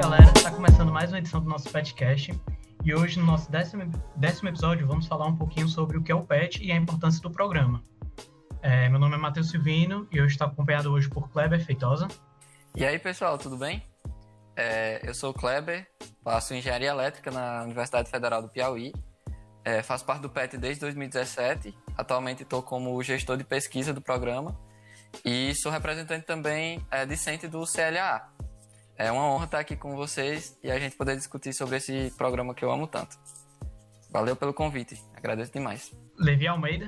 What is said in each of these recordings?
galera, está começando mais uma edição do nosso Petcast e hoje no nosso décimo, décimo episódio vamos falar um pouquinho sobre o que é o PET e a importância do programa. É, meu nome é Matheus Silvino e eu estou acompanhado hoje por Kleber Feitosa. E aí pessoal, tudo bem? É, eu sou o Kleber, faço engenharia elétrica na Universidade Federal do Piauí, é, faço parte do PET desde 2017, atualmente estou como gestor de pesquisa do programa e sou representante também é, discente do CLA. É uma honra estar aqui com vocês e a gente poder discutir sobre esse programa que eu amo tanto. Valeu pelo convite, agradeço demais. Levi Almeida.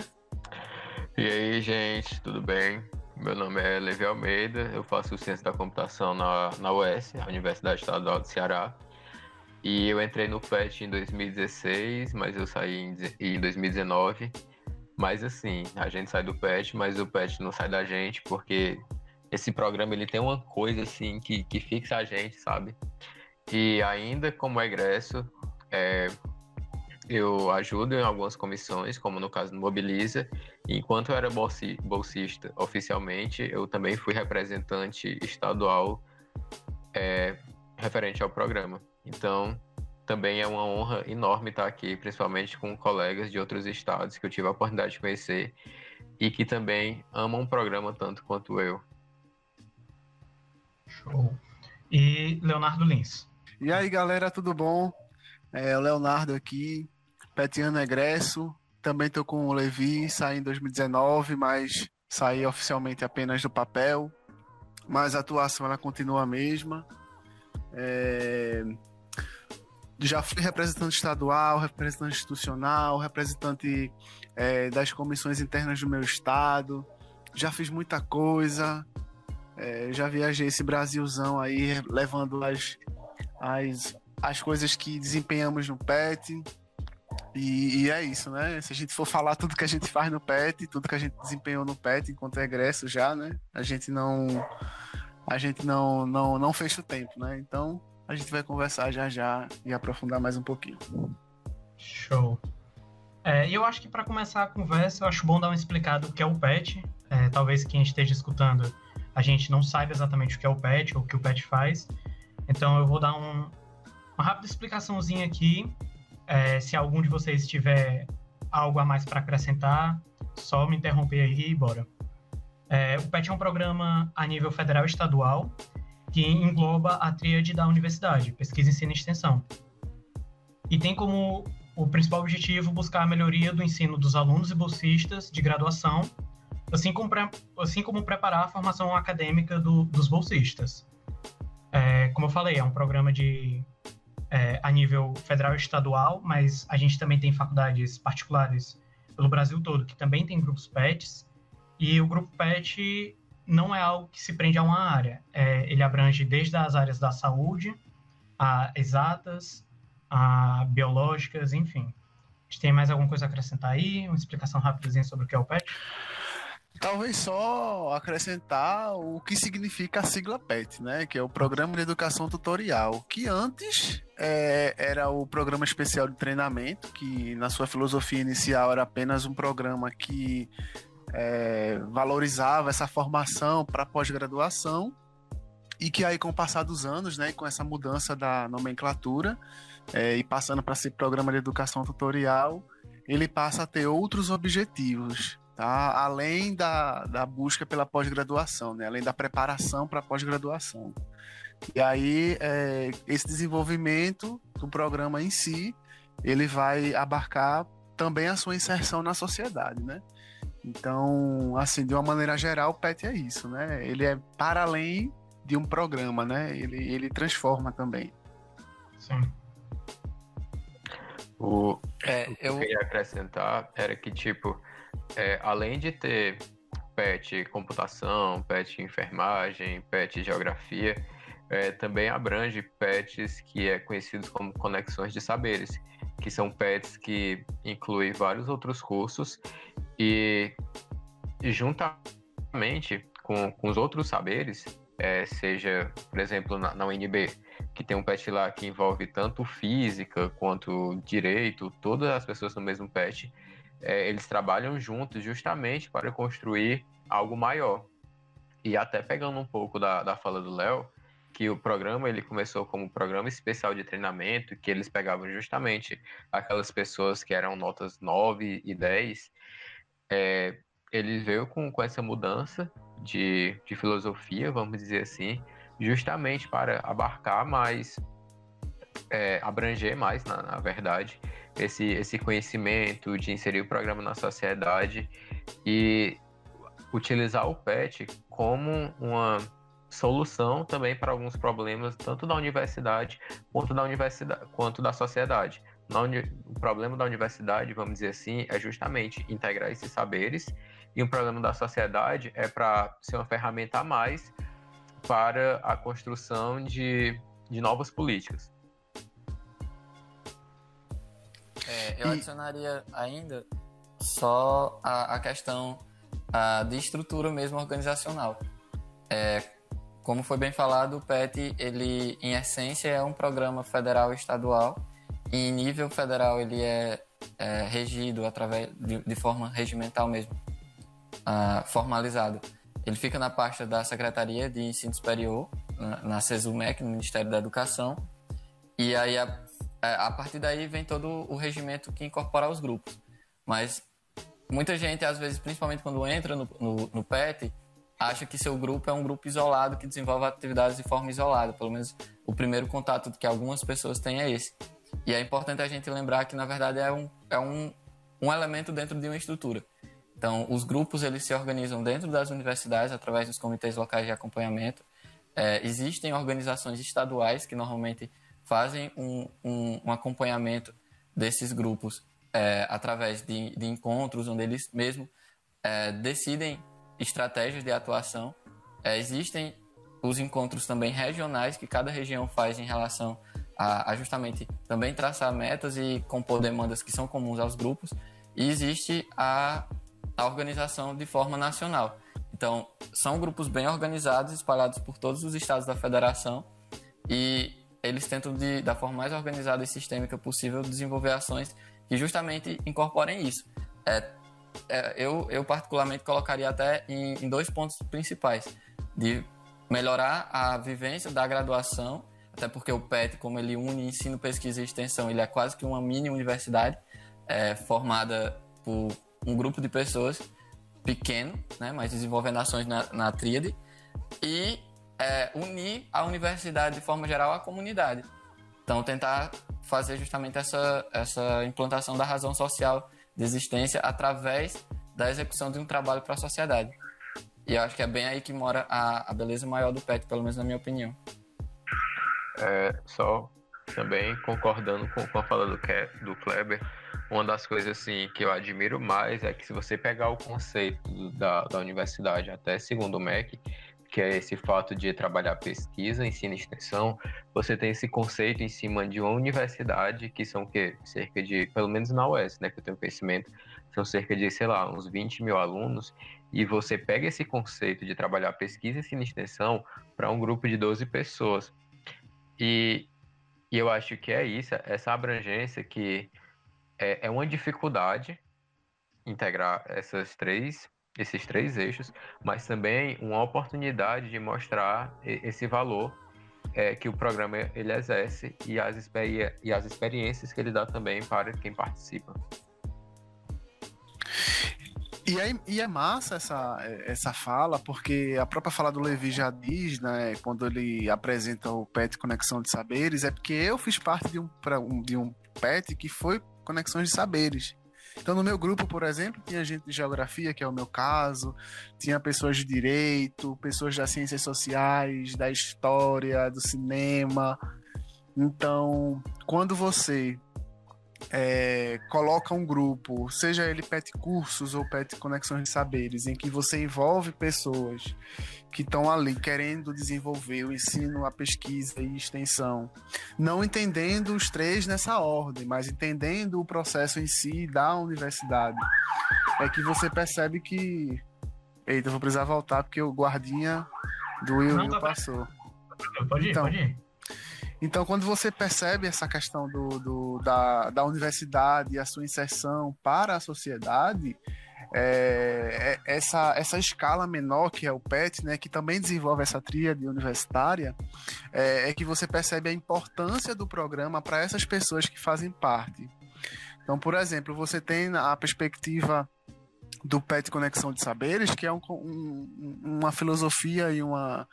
E aí, gente, tudo bem? Meu nome é Levi Almeida, eu faço Ciência da Computação na, na UES, a Universidade Estadual do Ceará. E eu entrei no PET em 2016, mas eu saí em, em 2019. Mas assim, a gente sai do PET, mas o PET não sai da gente, porque esse programa ele tem uma coisa assim que, que fixa a gente, sabe? E ainda como egresso, é, eu ajudo em algumas comissões, como no caso do Mobiliza. enquanto eu era bolsista oficialmente, eu também fui representante estadual é, referente ao programa. Então, também é uma honra enorme estar aqui, principalmente com colegas de outros estados que eu tive a oportunidade de conhecer e que também amam o programa tanto quanto eu. Show. E Leonardo Lins. E aí, galera, tudo bom? É o Leonardo aqui, petiano egresso. Também estou com o Levi, saí em 2019, mas saí oficialmente apenas do papel. Mas a atuação ela continua a mesma. É... Já fui representante estadual, representante institucional, representante é, das comissões internas do meu estado. Já fiz muita coisa. É, já viajei esse Brasilzão aí, levando as, as, as coisas que desempenhamos no PET. E, e, é isso, né? Se a gente for falar tudo que a gente faz no PET, tudo que a gente desempenhou no PET enquanto egresso já, né? A gente não a gente não não não fecha o tempo, né? Então, a gente vai conversar já já e aprofundar mais um pouquinho. Show. É, eu acho que para começar a conversa, eu acho bom dar uma explicada o que é o PET. É, talvez quem esteja escutando a gente não saiba exatamente o que é o PET ou o que o PET faz. Então eu vou dar um, uma rápida explicaçãozinha aqui. É, se algum de vocês tiver algo a mais para acrescentar, só me interromper aí e bora. É, o PET é um programa a nível federal e estadual que engloba a tríade da universidade, pesquisa, ensino e extensão. E tem como o principal objetivo buscar a melhoria do ensino dos alunos e bolsistas de graduação assim como, assim como preparar a formação acadêmica do, dos bolsistas. É, como eu falei, é um programa de é, a nível federal e estadual, mas a gente também tem faculdades particulares pelo Brasil todo que também tem grupos PETs, e o grupo PET não é algo que se prende a uma área, é, ele abrange desde as áreas da saúde, a exatas, a biológicas, enfim. A gente tem mais alguma coisa a acrescentar aí? Uma explicação rápida sobre o que é o PET? Talvez só acrescentar o que significa a sigla PET, né? Que é o Programa de Educação Tutorial, que antes é, era o Programa Especial de Treinamento, que na sua filosofia inicial era apenas um programa que é, valorizava essa formação para pós-graduação e que aí com o passar dos anos, né, com essa mudança da nomenclatura é, e passando para ser Programa de Educação Tutorial, ele passa a ter outros objetivos tá? além da, da busca pela pós-graduação, né? além da preparação para a pós-graduação. E aí, é, esse desenvolvimento do programa em si, ele vai abarcar também a sua inserção na sociedade, né? Então, assim, de uma maneira geral, o PET é isso, né? Ele é para além de um programa, né? Ele, ele transforma também. Sim. O, é, o que eu queria acrescentar era que, tipo, é, além de ter PET computação, PET enfermagem, PET geografia, é, também abrange PETs que é conhecidos como conexões de saberes, que são PETs que incluem vários outros cursos e juntamente com, com os outros saberes, é, seja, por exemplo, na, na UNB, que tem um PET lá que envolve tanto física quanto direito, todas as pessoas no mesmo PET, é, eles trabalham juntos justamente para construir algo maior. E até pegando um pouco da, da fala do Léo, que o programa ele começou como um programa especial de treinamento, que eles pegavam justamente aquelas pessoas que eram notas 9 e 10, é, ele veio com, com essa mudança de, de filosofia, vamos dizer assim, justamente para abarcar mais, é, abranger mais, na, na, verdade, esse, esse conhecimento de inserir o programa na sociedade e utilizar o PET como uma solução também para alguns problemas, tanto da universidade quanto da universidade quanto da sociedade. o problema da universidade, vamos dizer assim, é justamente integrar esses saberes, e o problema da sociedade é para ser uma ferramenta a mais para a construção de, de novas políticas. É, eu adicionaria ainda só a, a questão a, de estrutura mesmo organizacional. É, como foi bem falado, o PET, ele, em essência, é um programa federal e estadual. E em nível federal, ele é, é regido através de, de, forma regimental mesmo, uh, formalizado. Ele fica na pasta da Secretaria de Ensino Superior, na, na CESUMEC, no Ministério da Educação. E aí, a, a partir daí, vem todo o regimento que incorpora os grupos. Mas muita gente, às vezes, principalmente quando entra no, no, no PET, acha que seu grupo é um grupo isolado que desenvolve atividades de forma isolada. Pelo menos o primeiro contato que algumas pessoas têm é esse. E é importante a gente lembrar que, na verdade, é um, é um, um elemento dentro de uma estrutura. Então, os grupos eles se organizam dentro das universidades através dos comitês locais de acompanhamento. É, existem organizações estaduais que normalmente fazem um, um, um acompanhamento desses grupos é, através de, de, encontros onde eles mesmo é, decidem estratégias de atuação. É, existem os encontros também regionais que cada região faz em relação a, a, justamente também traçar metas e compor demandas que são comuns aos grupos. E existe a, a organização de forma nacional. Então, são grupos bem organizados, espalhados por todos os estados da federação e eles tentam, de, da forma mais organizada e sistêmica possível, desenvolver ações que justamente incorporem isso. É, é, eu, eu particularmente colocaria até em, em dois pontos principais. De melhorar a vivência da graduação, até porque o PET, como ele une ensino, pesquisa e extensão, ele é quase que uma mini universidade é, formada por um grupo de pessoas pequeno, né, mas desenvolvendo ações na, na tríade, e é, unir a universidade de forma geral à comunidade. Então, tentar fazer justamente essa, essa implantação da razão social de existência através da execução de um trabalho para a sociedade. E eu acho que é bem aí que mora a, a beleza maior do PET, pelo menos na minha opinião. É, só também concordando com, com a fala do, do Kleber, uma das coisas assim que eu admiro mais é que se você pegar o conceito da, da universidade até segundo o MEC, que é esse fato de trabalhar pesquisa, ensino e extensão, você tem esse conceito em cima de uma universidade, que são que cerca de, pelo menos na UES, né, que eu tenho conhecimento, são cerca de, sei lá, uns 20 mil alunos, e você pega esse conceito de trabalhar pesquisa, ensino e extensão para um grupo de 12 pessoas. E, e eu acho que é isso, essa abrangência que é, é uma dificuldade integrar essas três esses três eixos, mas também uma oportunidade de mostrar esse valor é, que o programa ele exerce e as, e as experiências que ele dá também para quem participa. E é, e é massa essa, essa fala, porque a própria fala do Levi já diz, né, quando ele apresenta o PET Conexão de Saberes, é porque eu fiz parte de um, de um PET que foi Conexões de Saberes. Então, no meu grupo, por exemplo, tinha gente de geografia, que é o meu caso, tinha pessoas de direito, pessoas das ciências sociais, da história, do cinema. Então, quando você é, coloca um grupo, seja ele PET Cursos ou PET Conexões de Saberes, em que você envolve pessoas que estão ali querendo desenvolver o ensino, a pesquisa e extensão, não entendendo os três nessa ordem, mas entendendo o processo em si da universidade, é que você percebe que. Eita, vou precisar voltar porque o guardinha do Will, Will tá passou. Pode ir, então, pode ir. Então, quando você percebe essa questão do, do da, da universidade e a sua inserção para a sociedade, é, é, essa, essa escala menor que é o PET, né, que também desenvolve essa tríade universitária, é, é que você percebe a importância do programa para essas pessoas que fazem parte. Então, por exemplo, você tem a perspectiva do PET Conexão de Saberes, que é um, um, uma filosofia e uma,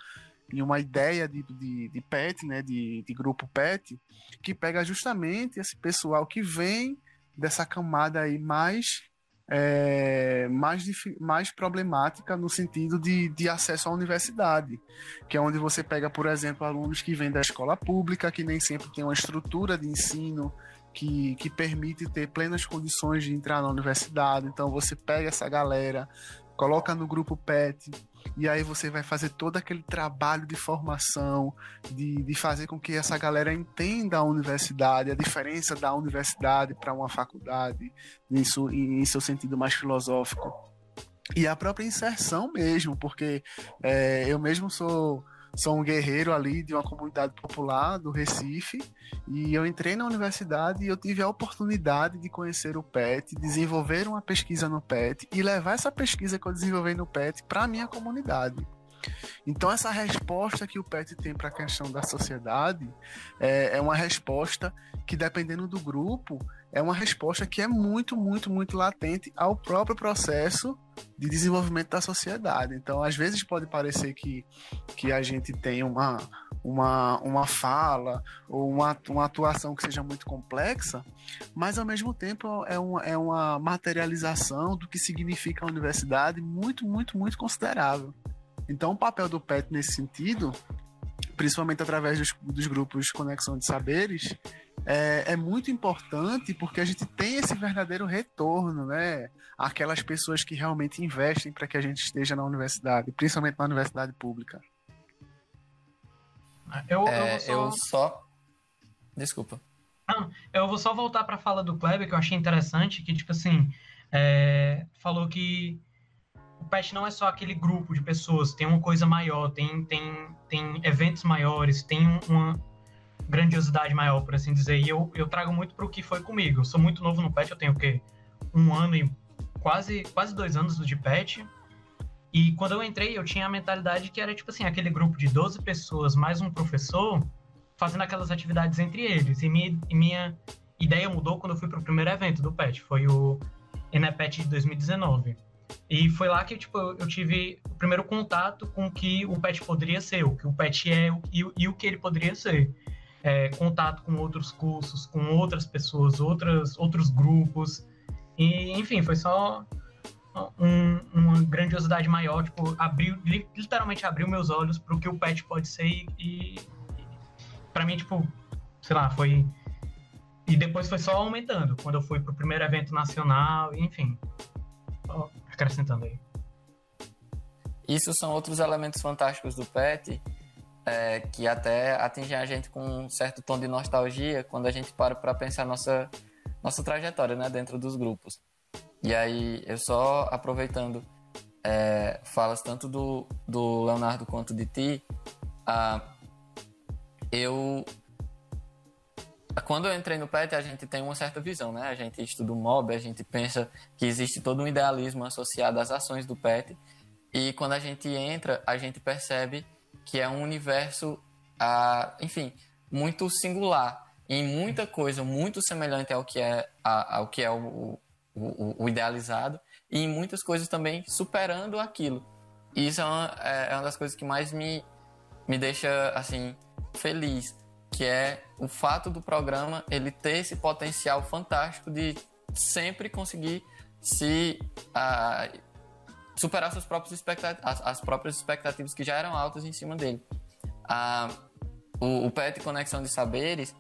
e uma ideia de, de, de PET, né, de, de grupo PET, que pega justamente esse pessoal que vem dessa camada aí mais é, mais, mais problemática no sentido de, de acesso à universidade, que é onde você pega, por exemplo, alunos que vêm da escola pública, que nem sempre tem uma estrutura de ensino que, que permite ter plenas condições de entrar na universidade. Então você pega essa galera, coloca no grupo PET, e aí você vai fazer todo aquele trabalho de formação, de, de fazer com que essa galera entenda a universidade, a diferença da universidade para uma faculdade, nisso, em, em seu sentido mais filosófico. E a própria inserção mesmo, porque é, eu mesmo sou sou um guerreiro ali de uma comunidade popular do Recife e eu entrei na universidade e eu tive a oportunidade de conhecer o PET, desenvolver uma pesquisa no PET e levar essa pesquisa que eu desenvolvi no PET para a minha comunidade. Então, essa resposta que o PET tem para a questão da sociedade é, é uma resposta que, dependendo do grupo, é uma resposta que é muito, muito, muito latente ao próprio processo de desenvolvimento da sociedade. Então, às vezes pode parecer que, que a gente tem uma, uma, uma fala ou uma, uma atuação que seja muito complexa, mas ao mesmo tempo é uma, é uma materialização do que significa a universidade muito, muito, muito considerável. Então, o papel do PET nesse sentido, principalmente através dos, dos grupos Conexão de Saberes, é, é, muito importante porque a gente tem esse verdadeiro retorno, né? Aquelas pessoas que realmente investem para que a gente esteja na universidade, principalmente na universidade pública. Eu, é, eu, só... eu só... Desculpa. Eu vou só voltar para a fala do Kleber, que eu achei interessante, que, tipo assim, é... falou que o PET não é só aquele grupo de pessoas, tem uma coisa maior, tem, tem, tem eventos maiores, tem uma grandiosidade maior, por assim dizer. E eu, eu trago muito para o que foi comigo. Eu sou muito novo no PET, eu tenho o quê? Um ano e quase, quase dois anos de PET. E quando eu entrei, eu tinha a mentalidade que era tipo assim, aquele grupo de 12 pessoas mais um professor fazendo aquelas atividades entre eles. E minha, e minha ideia mudou quando eu fui para o primeiro evento do PET, foi o Enepet de 2019. E foi lá que tipo, eu tive o primeiro contato com o que o PET poderia ser, o que o PET é e, e o que ele poderia ser. É, contato com outros cursos, com outras pessoas, outras, outros grupos. E, enfim, foi só um, uma grandiosidade maior, tipo, abriu, literalmente abriu meus olhos para o que o PET pode ser e, e para mim, tipo, sei lá, foi... E depois foi só aumentando, quando eu fui pro primeiro evento nacional, enfim. Acrescentando aí. Isso são outros elementos fantásticos do PET, é, que até atingem a gente com um certo tom de nostalgia quando a gente para para pensar nossa, nossa trajetória né, dentro dos grupos. E aí, eu só aproveitando é, falas tanto do, do Leonardo quanto de ti, eu quando eu entrei no PET, a gente tem uma certa visão, né? A gente estuda o MOB, a gente pensa que existe todo um idealismo associado às ações do PET. E quando a gente entra, a gente percebe que é um universo, ah, enfim, muito singular. Em muita coisa muito semelhante ao que é, ao que é o, o, o idealizado. E em muitas coisas também superando aquilo. E isso é uma, é, é uma das coisas que mais me, me deixa, assim, feliz que é o fato do programa ele ter esse potencial fantástico de sempre conseguir se uh, superar suas próprias expectativas, as, as, próprias expectativas que já eram altas em cima dele. Uh, o, o PET Conexão de Saberes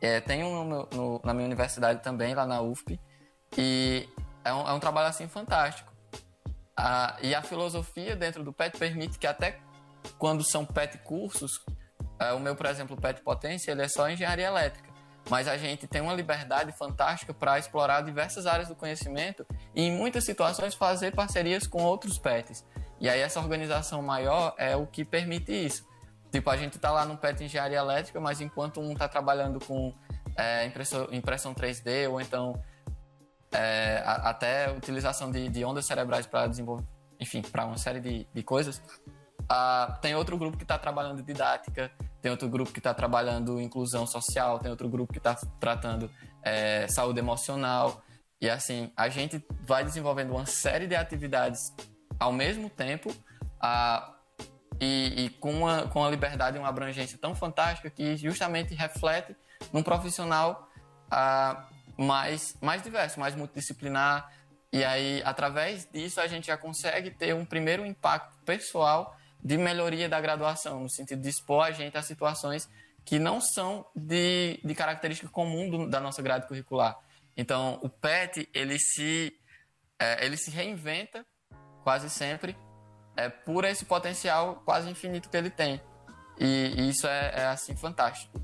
é, tem um no, no, na minha universidade também, lá na UFP, e é um, é um trabalho assim fantástico. Uh, e a filosofia dentro do PET permite que até quando são PET cursos, é, o meu, por exemplo, o PET Potência, ele é só engenharia elétrica. Mas a gente tem uma liberdade fantástica para explorar diversas áreas do conhecimento e, em muitas situações, fazer parcerias com outros PETs. E aí, essa organização maior é o que permite isso. Tipo, a gente está lá no PET Engenharia Elétrica, mas enquanto um está trabalhando com é, impressão, impressão 3D ou então é, a, até utilização de, de ondas cerebrais para desenvolver, enfim, para uma série de, de coisas. Ah, tem outro grupo que está trabalhando didática, tem outro grupo que está trabalhando inclusão social, tem outro grupo que está tratando é, saúde emocional. E assim, a gente vai desenvolvendo uma série de atividades ao mesmo tempo ah, e, e, com, uma, com uma liberdade e uma abrangência tão fantástica que justamente reflete num profissional ah, mais, mais diverso, mais multidisciplinar. E aí, através disso, a gente já consegue ter um primeiro impacto pessoal de melhoria da graduação, no sentido de expor a gente a situações que não são de, de característica comum do, da nossa grade curricular. Então, o PET, ele se, é, ele se reinventa quase sempre é, por esse potencial quase infinito que ele tem. E, e isso é, é, assim, fantástico.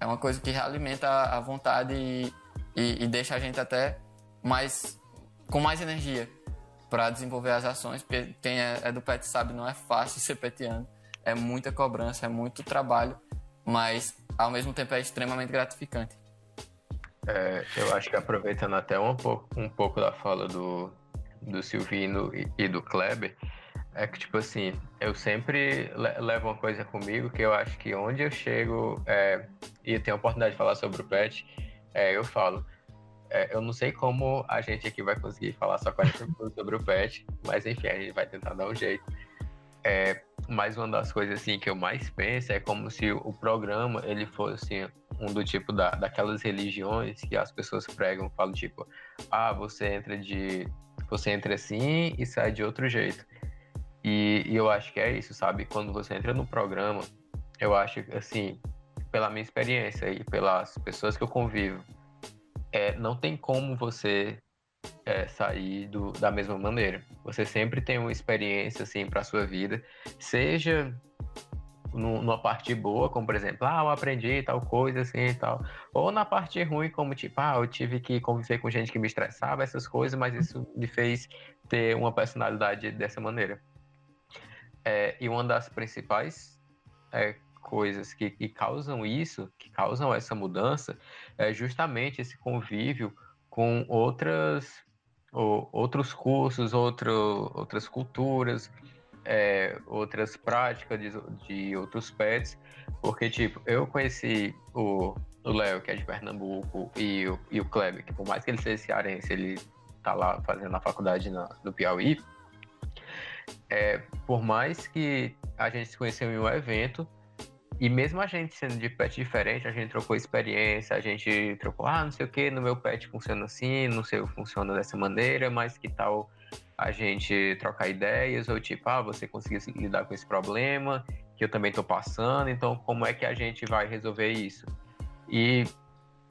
É uma coisa que realimenta a, vontade e, e, e deixa a gente até mais com mais energia para desenvolver as ações, porque quem é, é, do PET sabe, não é fácil ser petiano, é muita cobrança, é muito trabalho, mas ao mesmo tempo é extremamente gratificante. É, eu acho que aproveitando até um pouco, um pouco da fala do, do Silvino e, e do Kleber, é que, tipo assim, eu sempre levo uma coisa comigo que eu acho que onde eu chego é, e tenho a oportunidade de falar sobre o PET, é, eu falo. É, eu não sei como a gente aqui vai conseguir falar só 40 minutos sobre o PET, mas enfim, a gente vai tentar dar um jeito. É, mas uma das coisas assim que eu mais penso é como se o programa ele fosse um do tipo da, daquelas religiões que as pessoas pregam, falam tipo, ah, você entra de você entra assim e sai de outro jeito. E, e eu acho que é isso, sabe? Quando você entra no programa, eu acho assim, pela minha experiência e pelas pessoas que eu convivo, é, não tem como você é, sair do, da mesma maneira. Você sempre tem uma experiência assim para sua vida, seja no, numa parte boa, como por exemplo, ah, eu aprendi tal coisa assim e tal, ou na parte ruim, como tipo, ah, eu tive que conviver com gente que me estressava, essas coisas, mas isso me fez ter uma personalidade dessa maneira. É, e uma das principais é, coisas que, que causam isso, que causam essa mudança, é justamente esse convívio com outras ou, outros cursos, outro, outras culturas, é, outras práticas de, de, outros pets, porque, tipo, eu conheci o Léo, que é de Pernambuco, e o, e o Kleber, que por mais que ele seja cearense, ele tá lá fazendo a faculdade na, no Piauí, é, por mais que a gente se conheceu em um evento, e mesmo a gente sendo de pet diferente, a gente trocou experiência, a gente trocou, ah, não sei o que, no meu pet funciona assim, no seu funciona dessa maneira, mas que tal a gente trocar ideias, ou tipo, ah, você conseguiu lidar com esse problema, que eu também estou passando, então como é que a gente vai resolver isso? E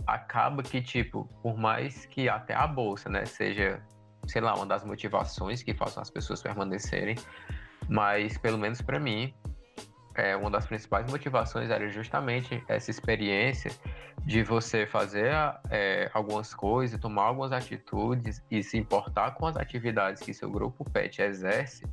acaba que, tipo, por mais que até a bolsa, né, seja, sei lá, uma das motivações que façam as pessoas permanecerem, mas pelo menos para mim, é, uma das principais motivações era justamente essa experiência de você fazer é, algumas coisas, tomar algumas atitudes e se importar com as atividades que seu grupo PET exerce,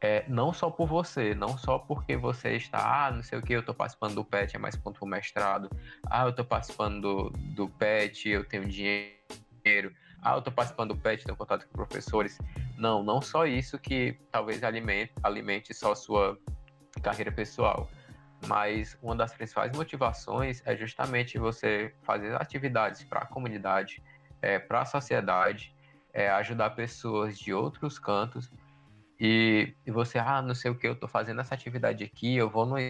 é, não só por você, não só porque você está, ah, não sei o que, eu estou participando do PET, é mais ponto para mestrado, ah, eu estou participando do, do PET, eu tenho dinheiro, ah, eu estou participando do PET, tenho contato com professores. Não, não só isso que talvez alimente, alimente só sua carreira pessoal. Mas uma das principais motivações é justamente você fazer atividades para a comunidade, é, para a sociedade, é, ajudar pessoas de outros cantos. E, e você, ah, não sei o que, eu estou fazendo essa atividade aqui, eu vou numa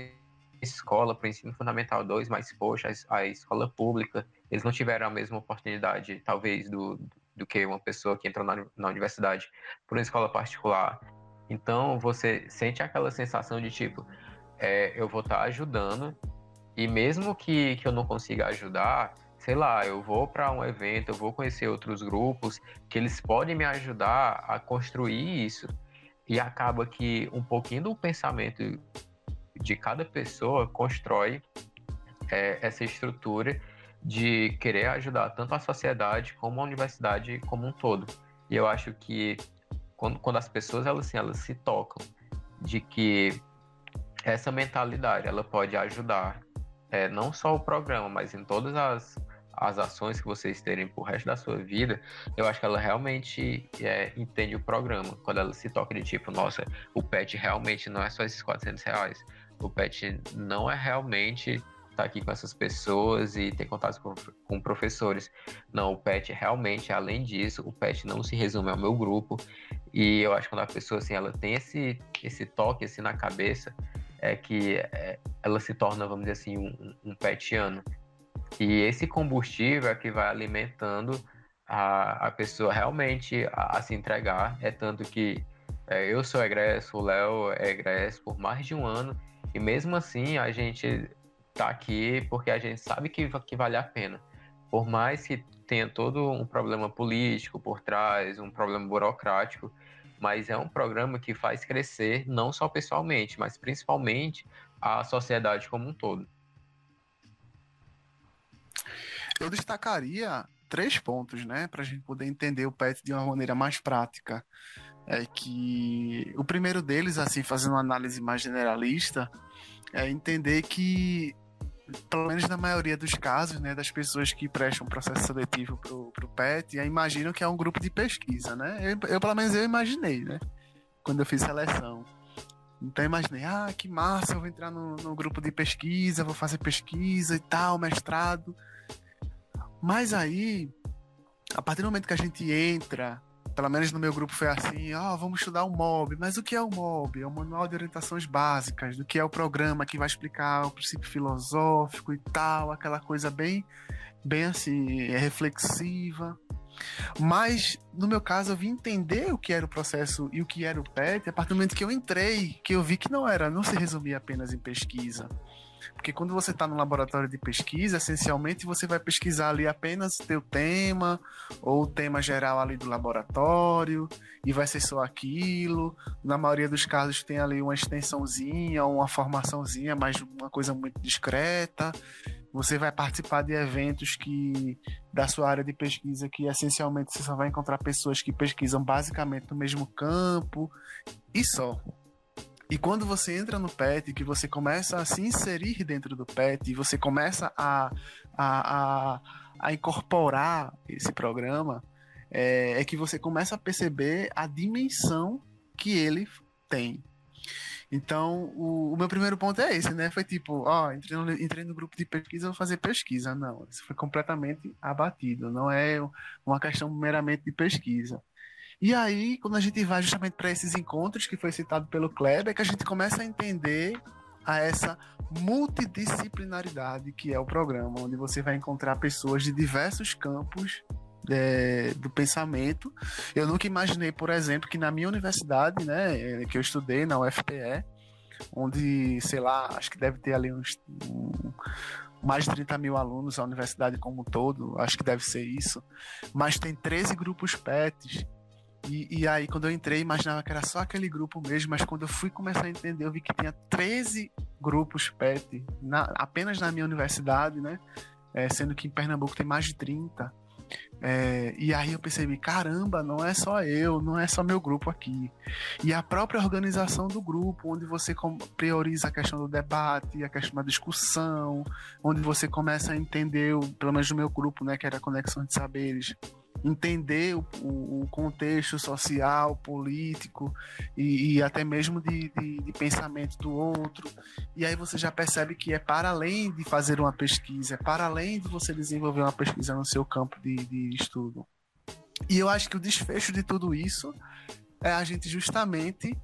escola para o ensino fundamental 2, mas poxa, a, a escola pública, eles não tiveram a mesma oportunidade, talvez, do, do que uma pessoa que entrou na, na universidade por uma escola particular. Então você sente aquela sensação de tipo, é, eu vou estar tá ajudando e mesmo que, que eu não consiga ajudar, sei lá, eu vou para um evento, eu vou conhecer outros grupos que eles podem me ajudar a construir isso. E acaba que um pouquinho do pensamento de cada pessoa constrói é, essa estrutura de querer ajudar tanto a sociedade como a universidade como um todo. E eu acho que quando, quando as pessoas elas, assim, elas se tocam de que essa mentalidade ela pode ajudar é, não só o programa, mas em todas as, as ações que vocês terem pro resto da sua vida, eu acho que ela realmente é, entende o programa. Quando ela se toca de tipo, nossa, o pet realmente não é só esses 400 reais. O pet não é realmente estar tá aqui com essas pessoas e ter contato com, com professores. Não, o pet realmente, além disso, o pet não se resume ao meu grupo. E eu acho que quando a pessoa assim, ela tem esse, esse toque assim na cabeça, é que é, ela se torna, vamos dizer assim, um, um petiano. E esse combustível é que vai alimentando a, a pessoa realmente a, a se entregar. É tanto que é, eu sou egresso, o Léo é egresso por mais de um ano, e mesmo assim a gente tá aqui porque a gente sabe que, que vale a pena. Por mais que tenha todo um problema político por trás, um problema burocrático, mas é um programa que faz crescer não só pessoalmente, mas principalmente a sociedade como um todo. Eu destacaria três pontos, né, para a gente poder entender o PET de uma maneira mais prática. É que o primeiro deles, assim, fazendo uma análise mais generalista, é entender que pelo menos na maioria dos casos, né, das pessoas que prestam processo seletivo pro, pro PET, imaginam que é um grupo de pesquisa, né? Eu, eu, pelo menos eu imaginei, né? Quando eu fiz seleção. Então imaginei, ah, que massa, eu vou entrar no, no grupo de pesquisa, vou fazer pesquisa e tal, mestrado. Mas aí, a partir do momento que a gente entra pelo menos no meu grupo foi assim, ó, oh, vamos estudar o MOB. Mas o que é o MOB? É o Manual de Orientações Básicas, do que é o programa que vai explicar o princípio filosófico e tal, aquela coisa bem, bem assim, é reflexiva. Mas, no meu caso, eu vim entender o que era o processo e o que era o PET a partir do momento que eu entrei, que eu vi que não era, não se resumia apenas em pesquisa. Porque quando você está no laboratório de pesquisa, essencialmente você vai pesquisar ali apenas teu tema, ou o tema geral ali do laboratório, e vai ser só aquilo. Na maioria dos casos tem ali uma extensãozinha, uma formaçãozinha, mas uma coisa muito discreta. Você vai participar de eventos que da sua área de pesquisa que essencialmente você só vai encontrar pessoas que pesquisam basicamente no mesmo campo e só. E quando você entra no PET, que você começa a se inserir dentro do PET, e você começa a, a, a, a incorporar esse programa, é, é, que você começa a perceber a dimensão que ele tem. Então, o, o, meu primeiro ponto é esse, né? Foi tipo, ó, entrei no, entrei no grupo de pesquisa, vou fazer pesquisa. Não, isso foi completamente abatido. Não é uma questão meramente de pesquisa. E aí, quando a gente vai justamente para esses encontros que foi citado pelo Kleber, é que a gente começa a entender a essa multidisciplinaridade que é o programa, onde você vai encontrar pessoas de diversos campos é, do pensamento. Eu nunca imaginei, por exemplo, que na minha universidade, né, que eu estudei na UFPE, onde, sei lá, acho que deve ter ali uns um, mais de 30 mil alunos, a universidade como um todo, acho que deve ser isso, mas tem 13 grupos PETs e, e, aí, quando eu entrei, imaginava que era só aquele grupo mesmo, mas quando eu fui começar a entender, eu vi que tinha 13 grupos PET na, apenas na minha universidade, né? É, sendo que em Pernambuco tem mais de 30. É, e aí eu percebi, caramba, não é só eu, não é só meu grupo aqui. E a própria organização do grupo, onde você prioriza a questão do debate, a questão da discussão, onde você começa a entender, pelo menos no meu grupo, né, que era a conexão de saberes, entender o, o, contexto social, político e, e até mesmo de, de, de, pensamento do outro. E aí você já percebe que é para além de fazer uma pesquisa, é para além de você desenvolver uma pesquisa no seu campo de, de estudo. E eu acho que o desfecho de tudo isso é a gente justamente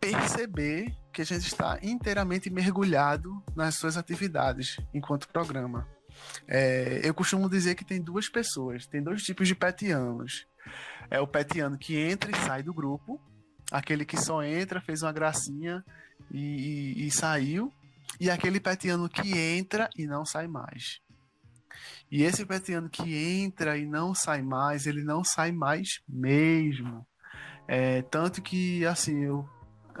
perceber que a gente está inteiramente mergulhado nas suas atividades enquanto programa. É, eu costumo dizer que tem duas pessoas, tem dois tipos de petianos. É o petiano que entra e sai do grupo, aquele que só entra, fez uma gracinha e, e, e saiu, e aquele petiano que entra e não sai mais. E esse petiano que entra e não sai mais, ele não sai mais mesmo. É, tanto que, assim, eu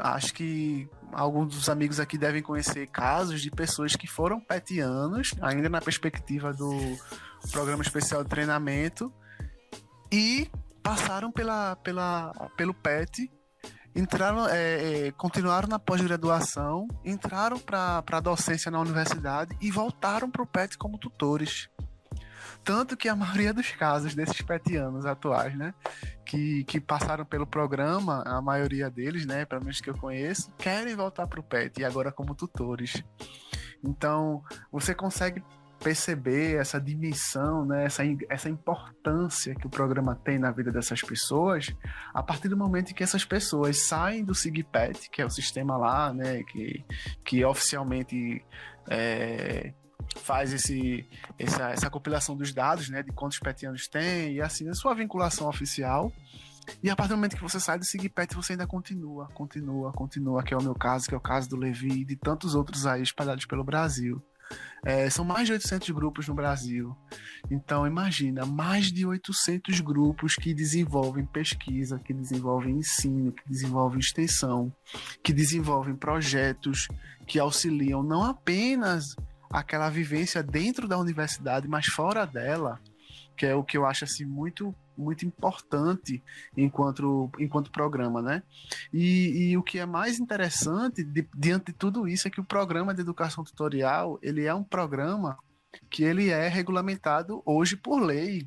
acho que alguns dos amigos aqui devem conhecer casos de pessoas que foram petianos, ainda na perspectiva do programa especial de treinamento, e passaram pela, pela, pelo PET, entraram, é, é, continuaram na pós-graduação, entraram para a docência na universidade e voltaram para o PET como tutores. Tanto que a maioria dos casos desses petianos atuais, né? Que, que passaram pelo programa, a maioria deles, né? Pelo menos que eu conheço, querem voltar para o PET e agora como tutores. Então, você consegue perceber essa dimensão, né, essa, essa importância que o programa tem na vida dessas pessoas, a partir do momento em que essas pessoas saem do SIGPET, que é o sistema lá, né, que, que oficialmente é, faz esse, essa, essa compilação dos dados, né, de quantos petianos tem, e assim, a sua vinculação oficial, e a partir do momento que você sai do SIGPET, você ainda continua, continua, continua, que é o meu caso, que é o caso do Levi e de tantos outros aí espalhados pelo Brasil. É, são mais de 800 grupos no Brasil. Então, imagina, mais de 800 grupos que desenvolvem pesquisa, que desenvolvem ensino, que desenvolvem extensão, que desenvolvem projetos que auxiliam não apenas aquela vivência dentro da universidade, mas fora dela, que é o que eu acho assim muito muito importante enquanto, enquanto programa, né? E, e o que é mais interessante de, diante de tudo isso é que o programa de educação tutorial ele é um programa que ele é regulamentado hoje por lei.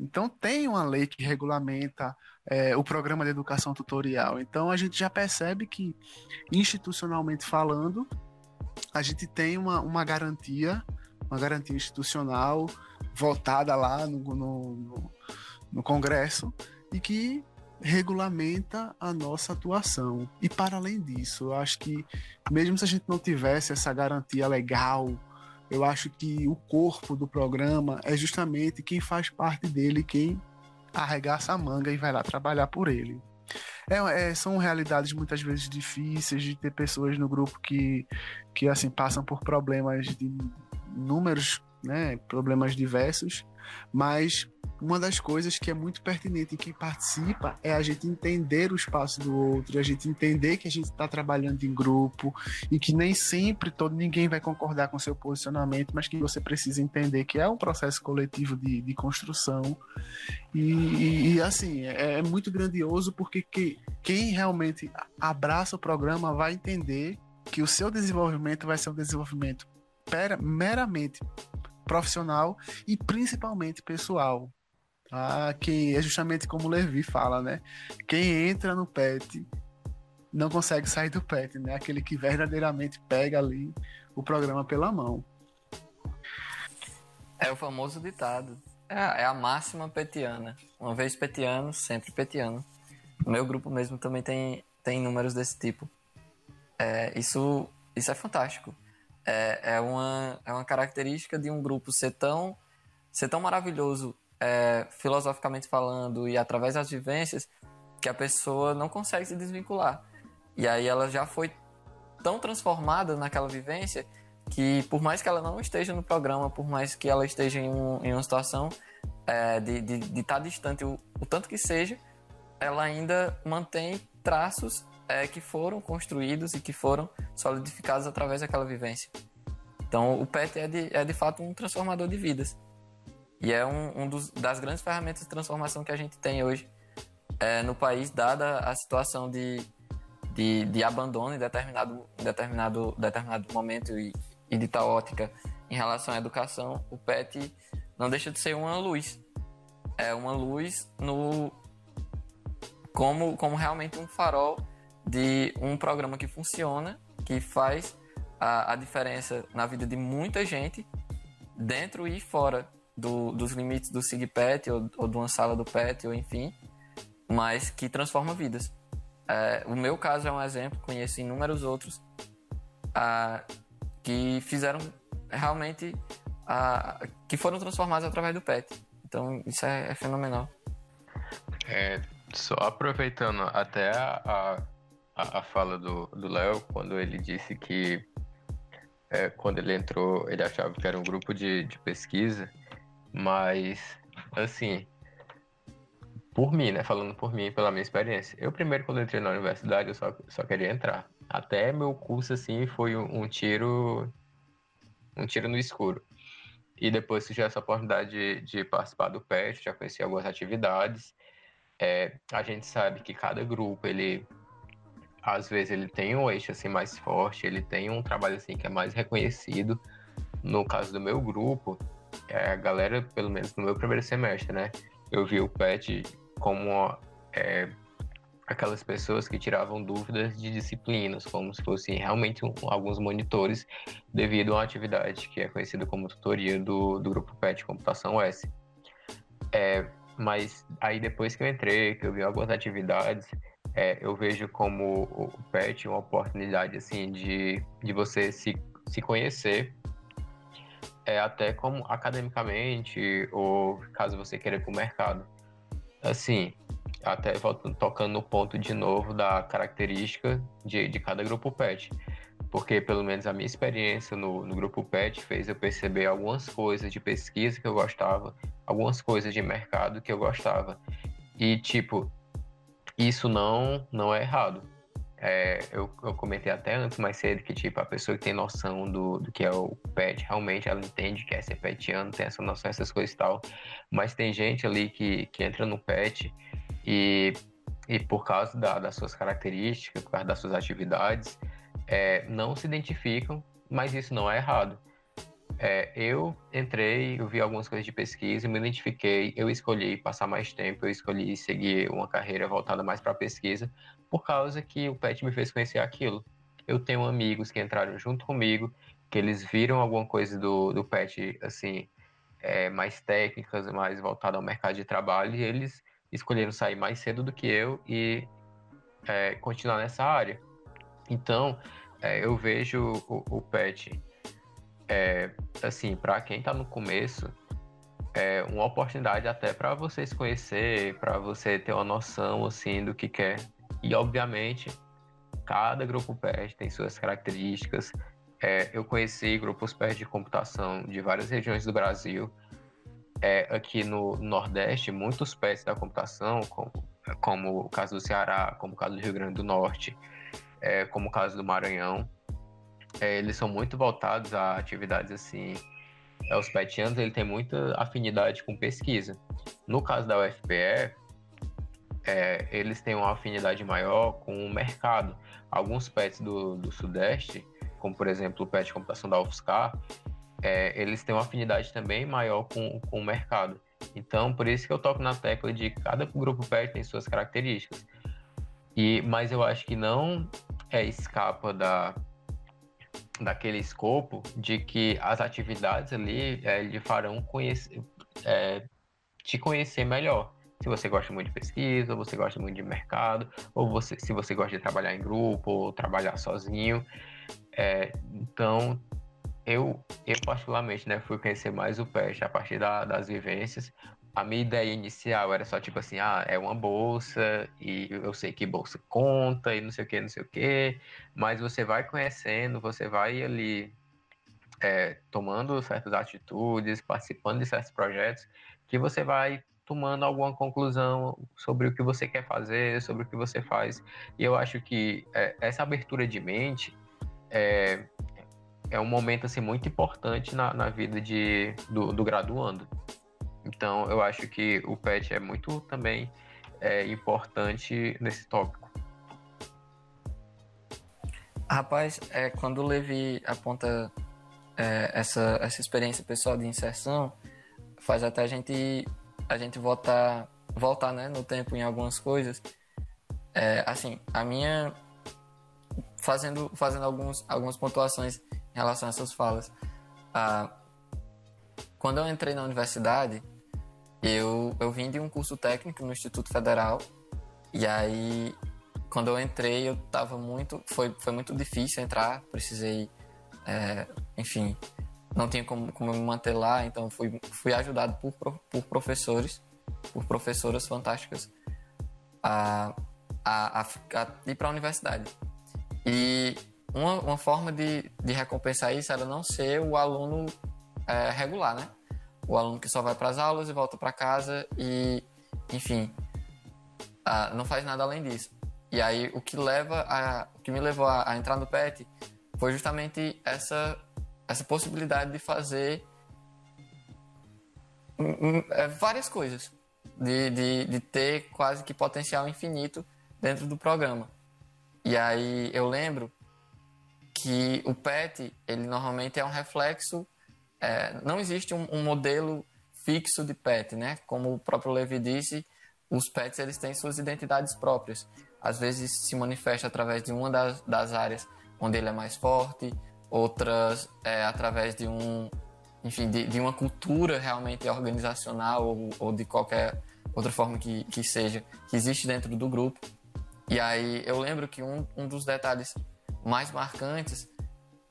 Então tem uma lei que regulamenta é, o programa de educação tutorial. Então a gente já percebe que institucionalmente falando a gente tem uma, uma garantia, uma garantia institucional votada lá no, no, no no Congresso e que regulamenta a nossa atuação. E para além disso, eu acho que mesmo se a gente não tivesse essa garantia legal, eu acho que o corpo do programa é justamente quem faz parte dele, quem arregaça a manga e vai lá trabalhar por ele. É, é, são realidades muitas vezes difíceis de ter pessoas no grupo que, que assim passam por problemas de números, né, problemas diversos, mas uma das coisas que é muito pertinente em quem participa é a gente entender o espaço do outro, a gente entender que a gente está trabalhando em grupo e que nem sempre todo ninguém vai concordar com seu posicionamento, mas que você precisa entender que é um processo coletivo de, de construção e, e, e assim é, é, muito grandioso porque que, quem realmente abraça o programa vai entender que o seu desenvolvimento vai ser um desenvolvimento pera, meramente profissional e principalmente pessoal. Ah, que é justamente como o Levi fala, né? Quem entra no PET não consegue sair do PET, né? Aquele que verdadeiramente pega ali o programa pela mão. É o famoso ditado. É a, é a máxima petiana. Uma vez petiano, sempre petiano. O meu grupo mesmo também tem, tem números desse tipo. É, isso, isso é fantástico é, é, uma, é uma característica de um grupo ser tão, ser tão maravilhoso, é, filosoficamente falando, e através das vivências, que a pessoa não consegue se desvincular. E aí ela já foi tão transformada naquela vivência que, por mais que ela não esteja no programa, por mais que ela esteja em, um, em uma situação é, de estar de, de tá distante, o, o tanto que seja, ela ainda mantém traços é, que foram construídos e que foram solidificados através daquela vivência. Então, o PET é de, é de fato um transformador de vidas. E é um, um dos, das grandes ferramentas de transformação que a gente tem hoje é, no país, dada a situação de, de, de abandono em determinado, determinado, determinado momento e, e de tal ótica em relação à educação, o PET não deixa de ser uma luz. É uma luz no como, como realmente um farol de um programa que funciona, que faz a, a diferença na vida de muita gente, dentro e fora do, dos limites do SIGPET ou, ou de uma sala do PET, ou enfim, mas que transforma vidas. É, o meu caso é um exemplo, conheço inúmeros outros que fizeram realmente, que foram transformados através do PET. Então, isso é, é fenomenal. É, só aproveitando até a, a a, fala do Léo quando ele disse que é, quando ele entrou ele achava que era um grupo de, de pesquisa, mas assim, por mim, né? Falando por mim, pela minha experiência. Eu primeiro quando entrei na universidade eu só, só queria entrar. Até meu curso assim foi um, um tiro um tiro no escuro. E depois tive essa oportunidade de, de participar do PET, já conheci algumas atividades. É, a gente sabe que cada grupo ele às vezes ele tem um eixo assim mais forte, ele tem um trabalho assim que é mais reconhecido. No caso do meu grupo, a galera, pelo menos no meu primeiro semestre, né? Eu vi o PET como é, aquelas pessoas que tiravam dúvidas de disciplinas, como se fossem realmente um, alguns monitores, devido a uma atividade que é conhecida como tutoria do, do grupo PET Computação S. É, mas aí depois que eu entrei, que eu vi algumas atividades, é, eu vejo como o PET uma oportunidade assim de, de você se, se conhecer é, até como academicamente ou caso você queira ir para o mercado. Assim, até voltando, tocando no ponto de novo da característica de, de cada grupo PET. Porque, pelo menos, a minha experiência no, no grupo PET fez eu perceber algumas coisas de pesquisa que eu gostava, algumas coisas de mercado que eu gostava. E, tipo, isso não, não é errado. É, eu, eu, comentei até antes mais cedo que, tipo, a pessoa que tem noção do, do que é o pet, realmente ela entende que é ser petiano, tem essa noção, essas coisas e tal. Mas tem gente ali que, que entra no pet e, e por causa da, das suas características, por causa das suas atividades, é, não se identificam, mas isso não é errado. É, eu entrei, eu vi algumas coisas de pesquisa, me identifiquei, eu escolhi passar mais tempo, eu escolhi seguir uma carreira voltada mais para pesquisa, por causa que o PET me fez conhecer aquilo. Eu tenho amigos que entraram junto comigo, que eles viram alguma coisa do, do PET, assim, é, mais técnicas, mais voltada ao mercado de trabalho, e eles escolheram sair mais cedo do que eu e é, continuar nessa área. Então, é, eu vejo o, o PET, é, assim, para quem está no começo, é uma oportunidade até para você se conhecer, para você ter uma noção, assim, do que quer. E, obviamente, cada grupo PET tem suas características. É, eu conheci grupos PET de computação de várias regiões do Brasil. É, aqui no Nordeste, muitos PETs da computação, como, como o caso do Ceará, como o caso do Rio Grande do Norte, é, como o caso do Maranhão, é, eles são muito voltados a atividades assim. É, os petianos ele tem muita afinidade com pesquisa. No caso da UFPE, é, eles têm uma afinidade maior com o mercado. Alguns pets do, do Sudeste, como por exemplo o pet de computação da UFSCar, é, eles têm uma afinidade também maior com, com o mercado. Então, por isso que eu toco na tecla de cada grupo pet tem suas características. E, mas eu acho que não é, escapa da, daquele escopo de que as atividades ali é, lhe farão conhecer, é, te conhecer melhor. Se você gosta muito de pesquisa, ou você gosta muito de mercado, ou você, se você gosta de trabalhar em grupo, ou trabalhar sozinho. É, então, eu, eu particularmente né, fui conhecer mais o PET a partir da, das vivências, a minha ideia inicial era só tipo assim, ah, é uma bolsa e eu sei que bolsa conta e não sei o que, não sei o que, mas você vai conhecendo, você vai ali é, tomando certas atitudes, participando de certos projetos, que você vai tomando alguma conclusão sobre o que você quer fazer, sobre o que você faz. E eu acho que é, essa abertura de mente é, é um momento assim, muito importante na, na vida de, do, do graduando. Então, eu acho que o PET é muito também é, importante nesse tópico. Rapaz, é, quando o Levi aponta é, essa, essa experiência pessoal de inserção, faz até a gente, a gente voltar, voltar né, no tempo em algumas coisas. É, assim, a minha. Fazendo, fazendo alguns, algumas pontuações em relação a essas falas. Ah, quando eu entrei na universidade, eu, eu vim de um curso técnico no Instituto Federal e aí quando eu entrei eu tava muito foi, foi muito difícil entrar precisei é, enfim não tinha como, como me manter lá então fui, fui ajudado por, por professores por professoras fantásticas a, a, a, a ir para a universidade e uma, uma forma de, de recompensar isso era não ser o aluno é, regular né o aluno que só vai para as aulas e volta para casa e, enfim, não faz nada além disso. E aí o que leva a, o que me levou a, a, entrar no PET foi justamente essa essa possibilidade de fazer é, várias coisas, de, de, de ter quase que potencial infinito dentro do programa. E aí eu lembro que o PET, ele normalmente é um reflexo é, não existe um, um, modelo fixo de pet, né? Como o próprio Levi disse, os pets eles têm suas identidades próprias. Às vezes se manifesta através de uma das, das áreas onde ele é mais forte, outras é, através de um, enfim, de, de, uma cultura realmente organizacional ou, ou de qualquer outra forma que, que seja que existe dentro do grupo. E aí eu lembro que um, um dos detalhes mais marcantes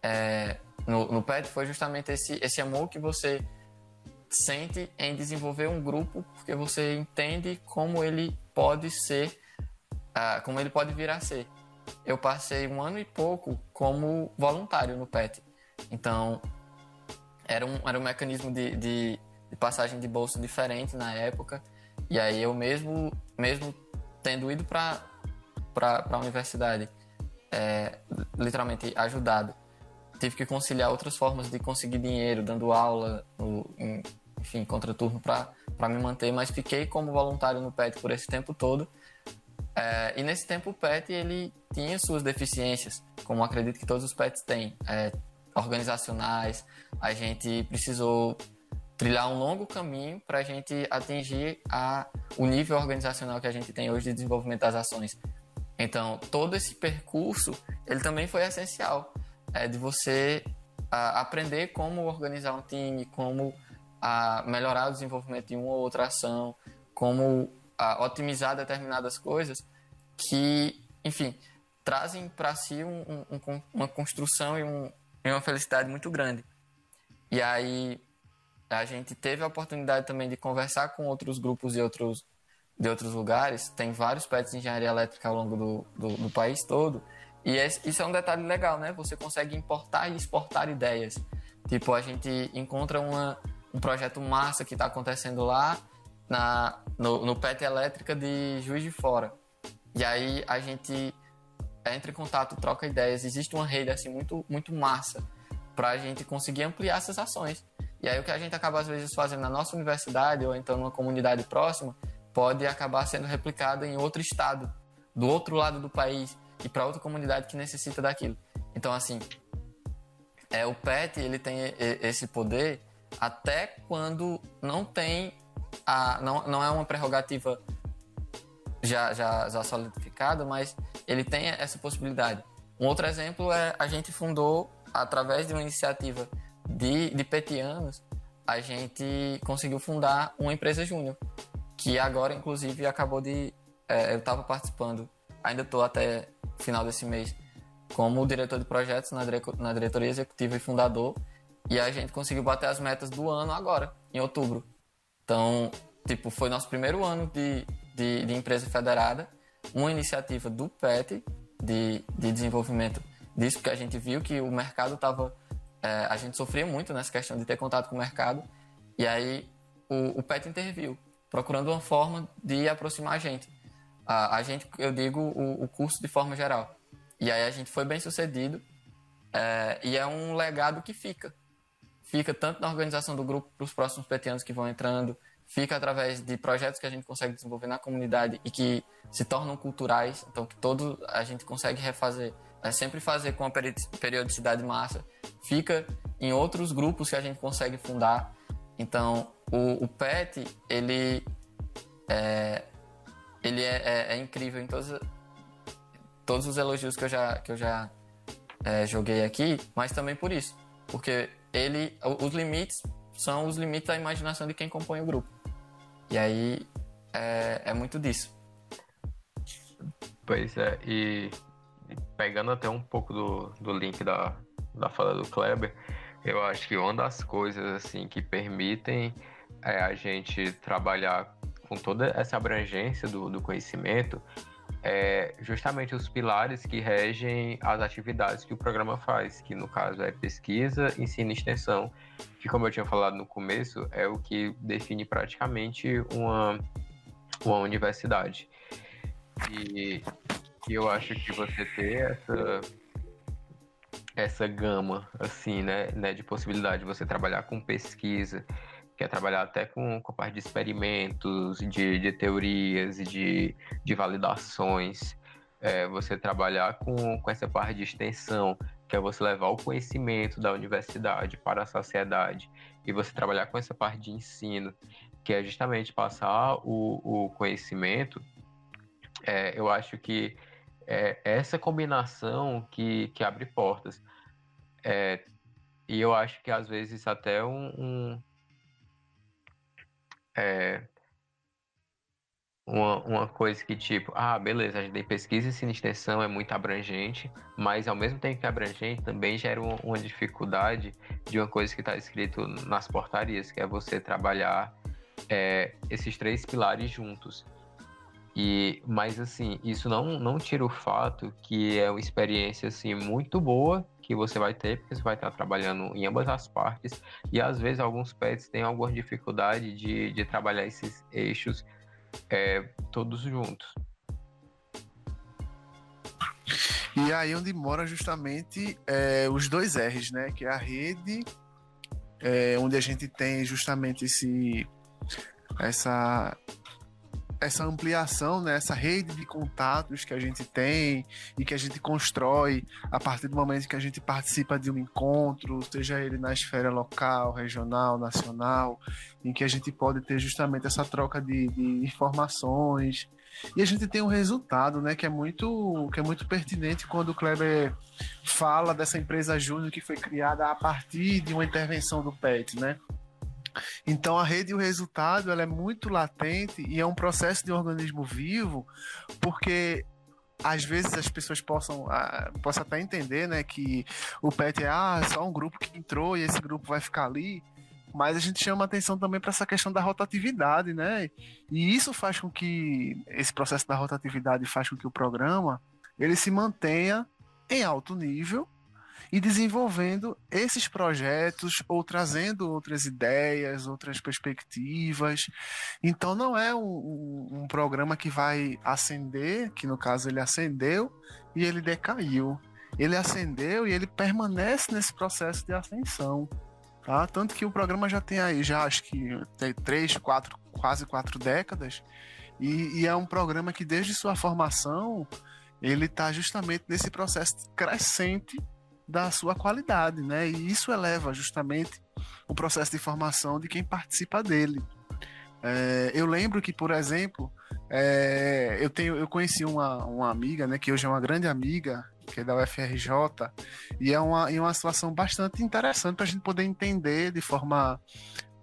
é, no, no PET foi justamente esse, esse amor que você sente em desenvolver um grupo, porque você entende como ele pode ser, uh, como ele pode vir a ser. Eu passei um ano e pouco como voluntário no PET. Então, era um, era um mecanismo de, de, de passagem de bolsa diferente na época. E aí eu mesmo, mesmo tendo ido para a universidade, é, literalmente ajudado, tive que conciliar outras formas de conseguir dinheiro, dando aula, no, em, enfim, contraturno para me manter, mas fiquei como voluntário no PET por esse tempo todo. É, e nesse tempo o PET ele tinha suas deficiências, como acredito que todos os PETs têm, é, organizacionais. A gente precisou trilhar um longo caminho para a gente atingir a, o nível organizacional que a gente tem hoje de desenvolvimento das ações. Então, todo esse percurso, ele também foi essencial é de você a, aprender como organizar um time, como a, melhorar o desenvolvimento de uma ou outra ação, como a, otimizar determinadas coisas que, enfim, trazem para si um, um, uma construção e, um, e uma felicidade muito grande. E aí a gente teve a oportunidade também de conversar com outros grupos de outros, de outros lugares. Tem vários pets de engenharia elétrica ao longo do, do, do país todo. E isso é um detalhe legal, né? Você consegue importar e exportar ideias. Tipo, a gente encontra uma, um projeto massa que está acontecendo lá na, no, no PET Elétrica de Juiz de Fora. E aí a gente entra em contato, troca ideias. Existe uma rede assim muito, muito massa para a gente conseguir ampliar essas ações. E aí o que a gente acaba às vezes fazendo na nossa universidade ou então numa comunidade próxima pode acabar sendo replicado em outro estado, do outro lado do país e para outra comunidade que necessita daquilo. Então, assim, é, o PET ele tem esse poder até quando não tem a, não, não é uma prerrogativa já, já, já solidificada, mas ele tem essa possibilidade. Um outro exemplo é a gente fundou, através de uma iniciativa de, de petianos, a gente conseguiu fundar uma empresa júnior, que agora, inclusive, acabou de. É, eu estava participando, ainda estou até final desse mês como diretor de projetos na, dire na diretoria executiva e fundador. E a gente conseguiu bater as metas do ano agora, em outubro. Então, tipo, foi nosso primeiro ano de, de, de empresa federada, uma iniciativa do PET de, de desenvolvimento disso, porque a gente viu que o mercado estava. É, a gente sofria muito nessa questão de ter contato com o mercado, e aí o, o PET interviu, procurando uma forma de aproximar a gente a, a gente, eu digo, o, o, curso de forma geral. E aí a gente foi bem sucedido é, e é um legado que fica. Fica tanto na organização do grupo para os próximos petianos que vão entrando, fica através de projetos que a gente consegue desenvolver na comunidade e que se tornam culturais, então que todo a gente consegue refazer, é sempre fazer com a periodicidade massa, fica em outros grupos que a gente consegue fundar. Então, o, o PET, ele é, ele é, é, é, incrível em todos, todos os elogios que eu já, que eu já é, joguei aqui, mas também por isso. Porque ele, os limites são os limites da imaginação de quem compõe o grupo. E aí é, é muito disso. Pois é, e pegando até um pouco do, do link da, da fala do Kleber, eu acho que uma das coisas assim que permitem é a gente trabalhar com toda essa abrangência do, do conhecimento, é justamente os pilares que regem as atividades que o programa faz, que no caso é pesquisa, ensino e extensão, que como eu tinha falado no começo, é o que define praticamente uma, uma universidade. E, e eu acho que você ter essa essa gama assim, né, né, de possibilidade de você trabalhar com pesquisa, quer trabalhar até com, com parte de experimentos, de, de teorias e de, de validações. É, você trabalhar com, com essa parte de extensão, que é você levar o conhecimento da universidade para a sociedade e você trabalhar com essa parte de ensino, que é justamente passar o, o conhecimento, é, eu acho que é essa combinação que, que abre portas. É, e eu acho que às vezes até um, um é, uma, uma coisa que tipo, ah, beleza, a gente tem pesquisa e extensão é muito abrangente, mas ao mesmo tempo que é abrangente também gera uma, uma dificuldade de uma coisa que está escrito nas portarias, que é você trabalhar é, esses três pilares juntos. E, mas assim, isso não, não tira o fato que é uma experiência assim muito boa que você vai ter, porque você vai estar trabalhando em ambas as partes, e às vezes alguns pets têm alguma dificuldade de, de trabalhar esses eixos é, todos juntos. E aí onde mora justamente é, os dois R's, né? Que é a rede, é, onde a gente tem justamente esse, essa essa ampliação, né, essa rede de contatos que a gente tem e que a gente constrói a partir do momento que a gente participa de um encontro, seja ele na esfera local, regional, nacional, em que a gente pode ter justamente essa troca de, de informações. E a gente tem um resultado, né, que é muito, que é muito pertinente quando o Kleber fala dessa empresa júnior que foi criada a partir de uma intervenção do PET, né? Então a rede e o resultado ela é muito latente e é um processo de organismo vivo, porque às vezes as pessoas possam, ah, possam até entender né, que o PET é ah, só um grupo que entrou e esse grupo vai ficar ali. Mas a gente chama atenção também para essa questão da rotatividade, né? E isso faz com que esse processo da rotatividade faz com que o programa ele se mantenha em alto nível e desenvolvendo esses projetos ou trazendo outras ideias, outras perspectivas. Então não é um, um, programa que vai acender, que no caso ele acendeu e ele decaiu. Ele acendeu e ele permanece nesse processo de ascensão. Tá? Tanto que o programa já tem aí, já acho que tem três, quatro, quase quatro décadas, e, e é um programa que desde sua formação ele está justamente nesse processo crescente da sua qualidade, né? E isso eleva justamente o processo de formação de quem participa dele. É, eu lembro que, por exemplo, é, eu tenho, eu conheci uma, uma amiga, né, que hoje é uma grande amiga, que é da UFRJ, e é uma, e uma situação bastante interessante para a gente poder entender de forma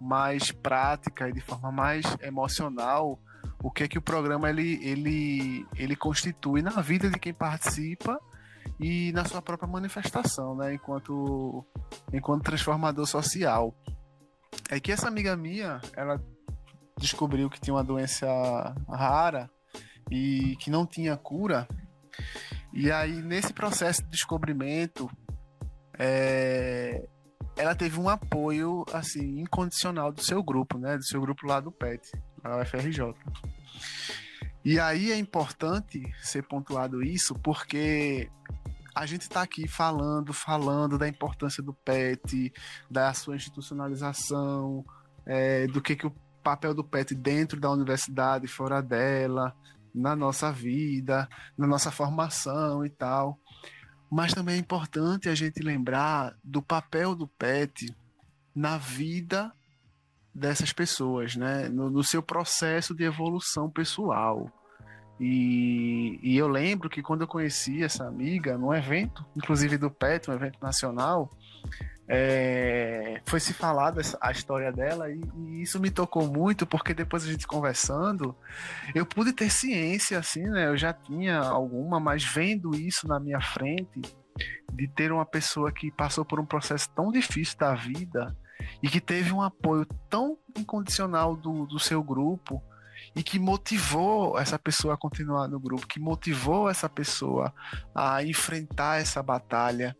mais prática e de forma mais emocional o que é que o programa ele, ele, ele constitui na vida de quem participa e na sua própria manifestação, né, enquanto, enquanto transformador social. É que essa amiga minha, ela descobriu que tinha uma doença rara e que não tinha cura. E aí, nesse processo de descobrimento, é, ela teve um apoio assim incondicional do seu grupo, né? Do seu grupo lá do PET, lá do FRJ. E aí é importante ser pontuado isso, porque a gente está aqui falando, falando da importância do PET, da sua institucionalização, é, do que, que o papel do PET dentro da universidade, fora dela, na nossa vida, na nossa formação e tal. Mas também é importante a gente lembrar do papel do PET na vida dessas pessoas, né? no, no seu processo de evolução pessoal. E, e, eu lembro que quando eu conheci essa amiga, num evento, inclusive do PET, um evento nacional, é, foi se falar dessa, a história dela e, e, isso me tocou muito porque depois a gente conversando, eu pude ter ciência, assim, né? Eu já tinha alguma, mas vendo isso na minha frente, de ter uma pessoa que passou por um processo tão difícil da vida e que teve um apoio tão incondicional do, do seu grupo e que motivou essa pessoa a continuar no grupo, que motivou essa pessoa a enfrentar essa batalha.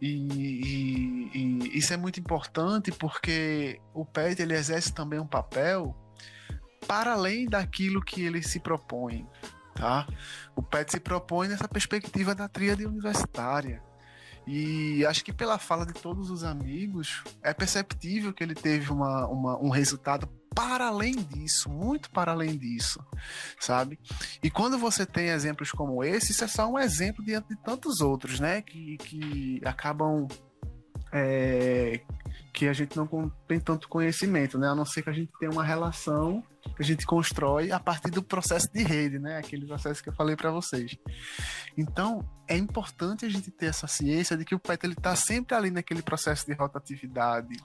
E, e, e isso é muito importante porque o PET ele exerce também um papel para além daquilo que ele se propõe. Tá? O PET se propõe nessa perspectiva da tríade universitária. E acho que pela fala de todos os amigos, é perceptível que ele teve uma, uma, um resultado para além disso, muito para além disso, sabe? E quando você tem exemplos como esse, isso é só um exemplo diante de tantos outros, né? Que, que acabam é, que a gente não tem tanto conhecimento, né? A não ser que a gente tenha uma relação que a gente constrói a partir do processo de rede, né? Aquele processo que eu falei para vocês. Então, é importante a gente ter essa ciência de que o PET ele está sempre ali naquele processo de rotatividade,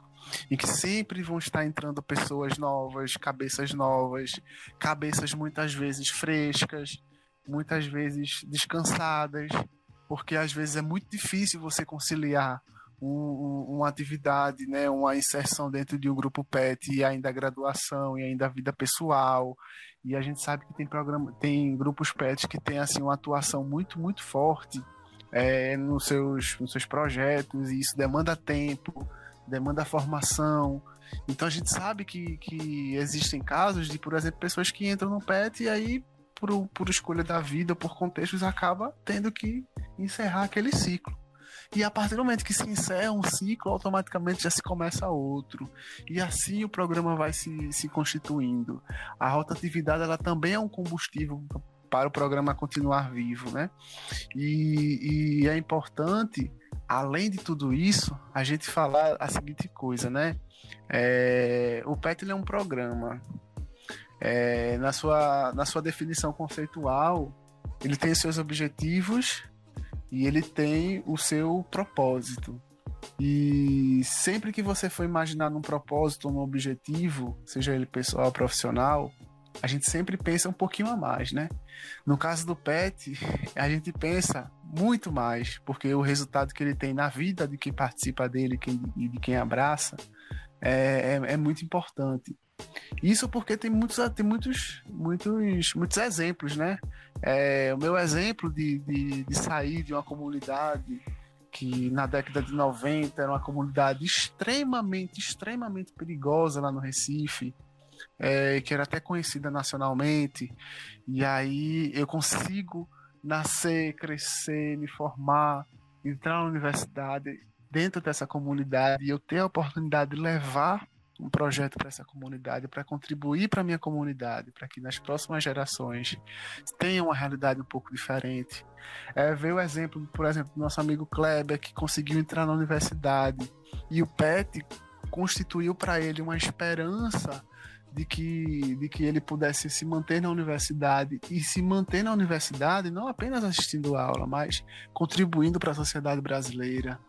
em que sempre vão estar entrando pessoas novas, cabeças novas, cabeças muitas vezes frescas, muitas vezes descansadas, porque às vezes é muito difícil você conciliar um, uma atividade, né, uma inserção dentro de um grupo PET e ainda a graduação e ainda a vida pessoal. E a gente sabe que tem programa, tem grupos PET que tem assim uma atuação muito muito forte é, nos seus nos seus projetos e isso demanda tempo, demanda formação. Então a gente sabe que, que existem casos de, por exemplo, pessoas que entram no PET e aí por, por escolha da vida, por contextos, acaba tendo que encerrar aquele ciclo. E a partir do momento que se encerra um ciclo, automaticamente já se começa outro. E assim o programa vai se, se constituindo. A rotatividade ela também é um combustível para o programa continuar vivo, né? E, e é importante, além de tudo isso, a gente falar a seguinte coisa, né? É, o PET é um programa. É, na, sua, na sua definição conceitual, ele tem seus objetivos e ele tem o seu propósito. E sempre que você for imaginar num propósito, num objetivo, seja ele pessoal ou profissional, a gente sempre pensa um pouquinho a mais, né? No caso do PET, a gente pensa muito mais, porque o resultado que ele tem na vida de quem participa dele e de quem abraça é, é, é muito importante. Isso porque tem muitos, tem muitos, muitos, muitos exemplos, né? É, o meu exemplo de, de, de sair de uma comunidade que na década de 90 era uma comunidade extremamente, extremamente perigosa lá no Recife, é, que era até conhecida nacionalmente, e aí eu consigo nascer, crescer, me formar, entrar na universidade dentro dessa comunidade e eu ter a oportunidade de levar um projeto para essa comunidade, para contribuir para a minha comunidade, para que nas próximas gerações tenham uma realidade um pouco diferente. É, ver o exemplo, por exemplo, do nosso amigo Kleber, que conseguiu entrar na universidade e o PET constituiu para ele uma esperança de que, de que ele pudesse se manter na universidade e se manter na universidade não apenas assistindo aula, mas contribuindo para a sociedade brasileira.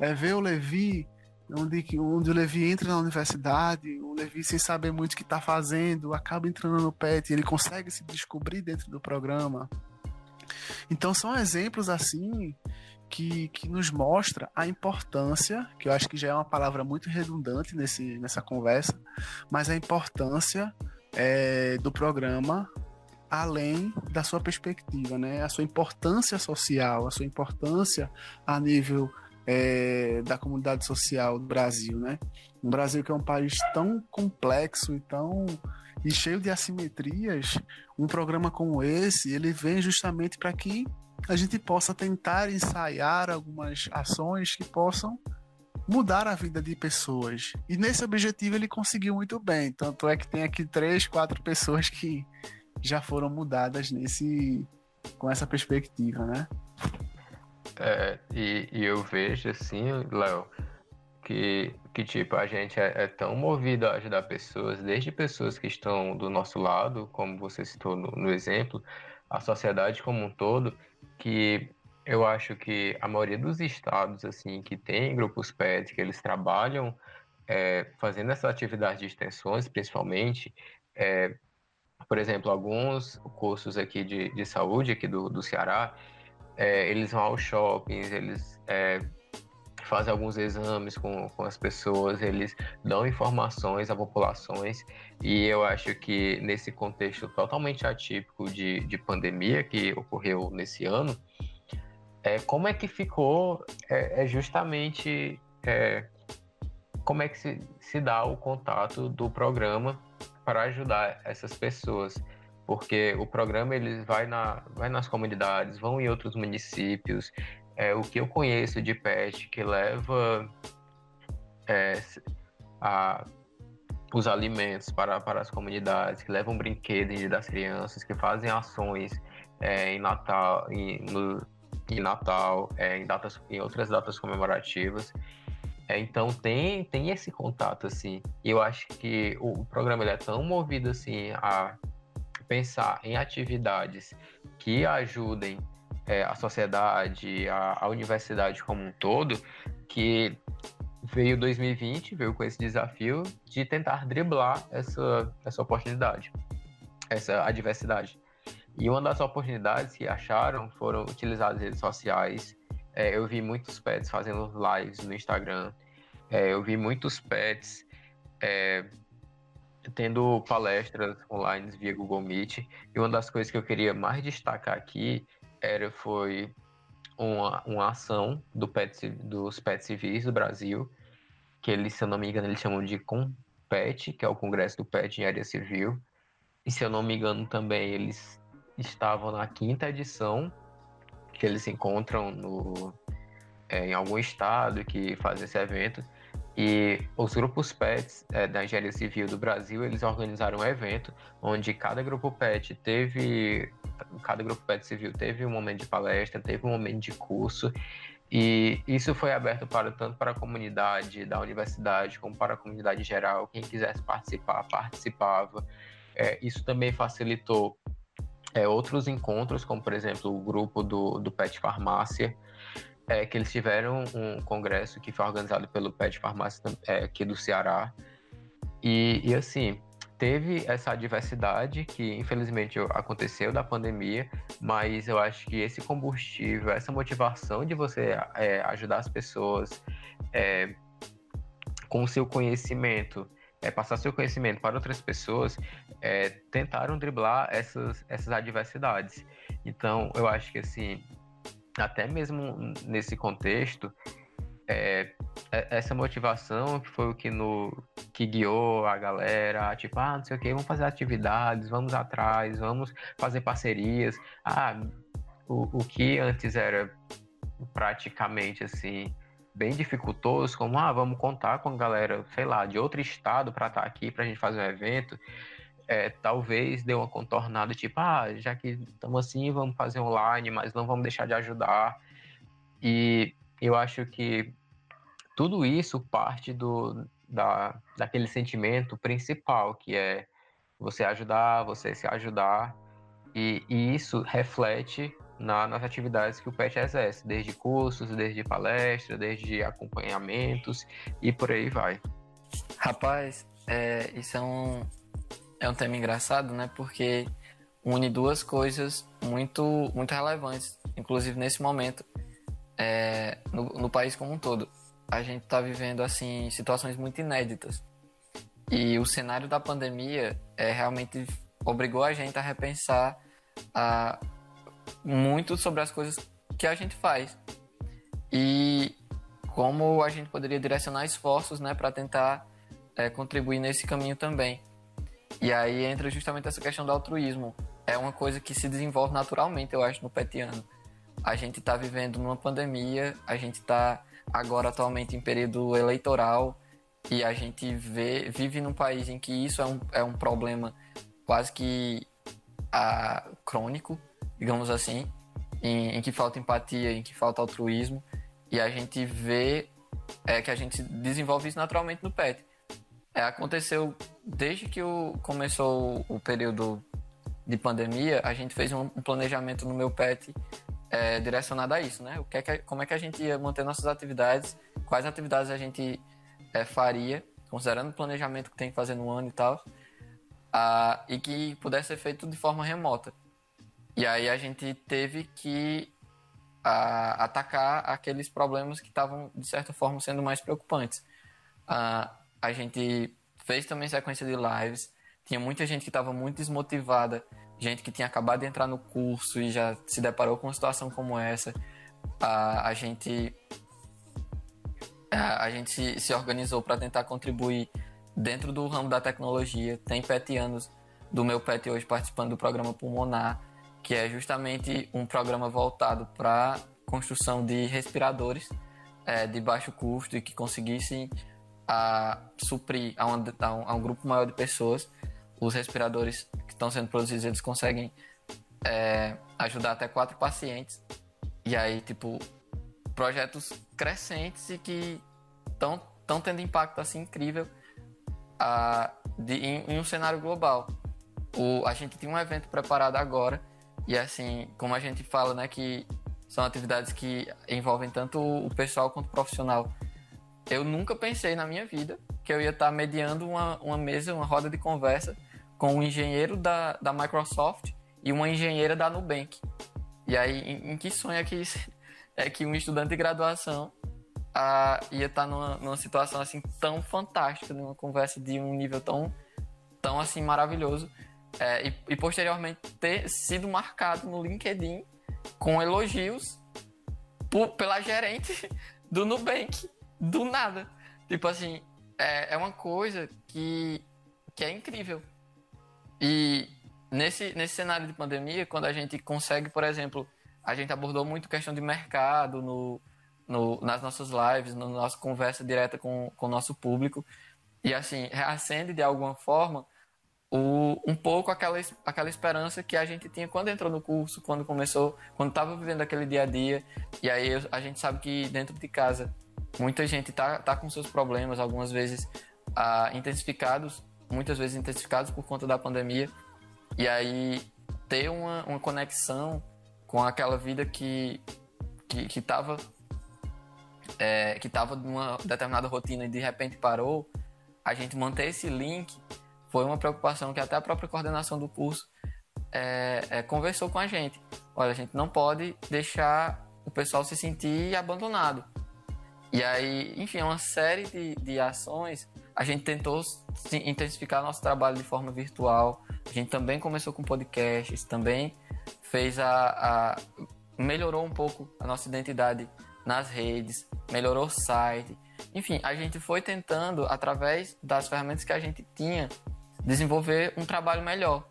É ver o Levi onde, onde o Levi entra na universidade, o Levi, sem saber muito o que está fazendo, acaba entrando no PET, ele consegue se descobrir dentro do programa. Então são exemplos assim que, que nos mostra a importância, que eu acho que já é uma palavra muito redundante nesse, nessa conversa, mas a importância é, do programa além da sua perspectiva, né? A sua importância social, a sua importância a nível é, da comunidade social do Brasil, né? Um Brasil que é um país tão complexo e tão e cheio de assimetrias, um programa como esse, ele vem justamente para que a gente possa tentar ensaiar algumas ações que possam mudar a vida de pessoas. E nesse objetivo ele conseguiu muito bem. Tanto é que tem aqui três, quatro pessoas que já foram mudadas nesse com essa perspectiva, né? É, e, e, eu vejo assim, Léo, que, que tipo, a gente é, é, tão movido a ajudar pessoas, desde pessoas que estão do nosso lado, como você citou no, no exemplo, a sociedade como um todo, que eu acho que a maioria dos estados, assim, que tem grupos PET, que eles trabalham é, fazendo essa atividade de extensões, principalmente, é, por exemplo, alguns cursos aqui de, de saúde aqui do, do Ceará, é, eles vão aos shoppings, eles é, fazem alguns exames com, com as pessoas, eles dão informações a populações e eu acho que nesse contexto totalmente atípico de, de pandemia que ocorreu nesse ano, é, como é que ficou é, é justamente é, como é que se, se dá o contato do programa para ajudar essas pessoas porque o programa ele vai, na, vai nas comunidades, vão em outros municípios. É, o que eu conheço de PET que leva é, a os alimentos para, para as comunidades, que levam brinquedos das crianças, que fazem ações é, em Natal, em, no, em Natal, é, em, datas, em outras datas comemorativas. É, então tem, tem esse contato, assim. Eu acho que o, o programa é tão movido, assim, a pensar em atividades que ajudem é, a sociedade, a, a universidade como um todo, que veio 2020, veio com esse desafio de tentar driblar essa, essa oportunidade, essa adversidade. E uma das oportunidades que acharam foram utilizar as redes sociais. É, eu vi muitos pets fazendo lives no Instagram. É, eu vi muitos pets é, tendo palestras online via Google Meet. E uma das coisas que eu queria mais destacar aqui era foi uma, uma ação do pet, dos pets civis do Brasil, que eles, se eu não me engano, eles chamam de COMPET, que é o Congresso do Pet em Área Civil. E se eu não me engano também, eles estavam na quinta edição, que eles se encontram no, é, em algum estado que faz esse evento. E os grupos PETs é, da Engenharia Civil do Brasil, eles organizaram um evento onde cada grupo PET teve, cada grupo PET civil teve um momento de palestra, teve um momento de curso, e isso foi aberto para tanto para a comunidade da universidade como para a comunidade geral. Quem quisesse participar, participava. É, isso também facilitou é, outros encontros, como por exemplo o grupo do, do PET Farmácia, é, que eles tiveram um congresso que foi organizado pelo PET Farmácia é, aqui do Ceará. E, e assim, teve essa diversidade que infelizmente aconteceu da pandemia, mas eu acho que esse combustível, essa motivação de você é, ajudar as pessoas é, com o seu conhecimento é, passar seu conhecimento para outras pessoas, é, tentaram driblar essas, essas adversidades. Então, eu acho que, assim, até mesmo nesse contexto, é, é, essa motivação que foi o que, no, que guiou a galera, tipo, ah, não sei o que, vamos fazer atividades, vamos atrás, vamos fazer parcerias. Ah, o, o que antes era praticamente assim bem dificultoso, como ah, vamos contar com a galera, sei lá, de outro estado para estar tá aqui para a gente fazer um evento, é, talvez dê uma contornada, tipo, ah, já que estamos assim, vamos fazer online, mas não vamos deixar de ajudar. E eu acho que tudo isso parte do, da, daquele sentimento principal, que é você ajudar, você se ajudar, e, e isso reflete na, nas atividades que o PET exerce, desde cursos, desde palestras, desde acompanhamentos e por aí vai. Rapaz, é, isso é um, é um tema engraçado, né? Porque une duas coisas muito, muito relevantes, inclusive nesse momento, é, no, no país como um todo. A gente está vivendo assim situações muito inéditas. E o cenário da pandemia é, realmente obrigou a gente a repensar a, muito sobre as coisas que a gente faz e como a gente poderia direcionar esforços né, para tentar é, contribuir nesse caminho também. E aí entra justamente essa questão do altruísmo. É uma coisa que se desenvolve naturalmente, eu acho, no petiano. A gente está vivendo numa pandemia, a gente está agora atualmente em período eleitoral e a gente vê, vive num país em que isso é um, é um problema quase que a, ah, crônico digamos assim, em, em, que falta empatia, em que falta altruísmo, e a gente vê é, que a gente desenvolve isso naturalmente no PET. É, aconteceu desde que o, começou o período de pandemia, a gente fez um, um planejamento no meu PET é, direcionado a isso, né? O que é que, como é que a gente ia manter nossas atividades, quais atividades a gente é, faria, considerando o planejamento que tem que fazer no ano e tal, e que pudesse ser feito de forma remota. E aí a gente teve que a, atacar aqueles problemas que estavam, de certa forma, sendo mais preocupantes. A, a gente fez também sequência de lives, tinha muita gente que estava muito desmotivada, gente que tinha acabado de entrar no curso e já se deparou com uma situação como essa. A, a gente a, a gente se, se organizou para tentar contribuir dentro do ramo da tecnologia. Tem petianos do meu pet hoje participando do programa Pulmonar que é justamente um programa voltado para construção de respiradores é, de baixo custo e que conseguissem a suprir a, uma, a, um, a um grupo maior de pessoas. Os respiradores que estão sendo produzidos, eles conseguem é, ajudar até quatro pacientes. E aí, tipo, projetos crescentes e que estão tendo impacto assim incrível a, de, em, em, um cenário global. O, a gente tem um evento preparado agora e assim, como a gente fala, né, que são atividades que envolvem tanto o pessoal quanto o profissional. Eu nunca pensei na minha vida que eu ia estar mediando uma, uma mesa, uma roda de conversa com um engenheiro da, da Microsoft e uma engenheira da Nubank. E aí, em, em que sonho é que, é que um estudante de graduação ah, ia estar numa, numa situação assim tão fantástica, numa conversa de um nível tão, tão assim maravilhoso, é, e, e posteriormente ter sido marcado no LinkedIn com elogios por, pela gerente do Nubank, do nada. Tipo assim, é, é uma coisa que, que é incrível. E nesse, nesse cenário de pandemia, quando a gente consegue, por exemplo, a gente abordou muito questão de mercado no, no, nas nossas lives, na nossa conversa direta com, com o nosso público, e assim, reacende de alguma forma o, um pouco aquela, aquela esperança que a gente tinha quando entrou no curso, quando começou, quando estava vivendo aquele dia a dia. E aí a gente sabe que dentro de casa muita gente tá, tá com seus problemas, algumas vezes ah, intensificados, muitas vezes intensificados por conta da pandemia. E aí ter uma, uma conexão com aquela vida que que estava é, que estava numa determinada rotina e de repente parou, a gente manter esse link foi uma preocupação que até a própria coordenação do curso é, é, conversou com a gente. Olha, a gente não pode deixar o pessoal se sentir abandonado. E aí, enfim, é uma série de, de ações. A gente tentou intensificar nosso trabalho de forma virtual. A gente também começou com podcasts, também fez a, a melhorou um pouco a nossa identidade nas redes, melhorou o site. Enfim, a gente foi tentando, através das ferramentas que a gente tinha, desenvolver um trabalho melhor.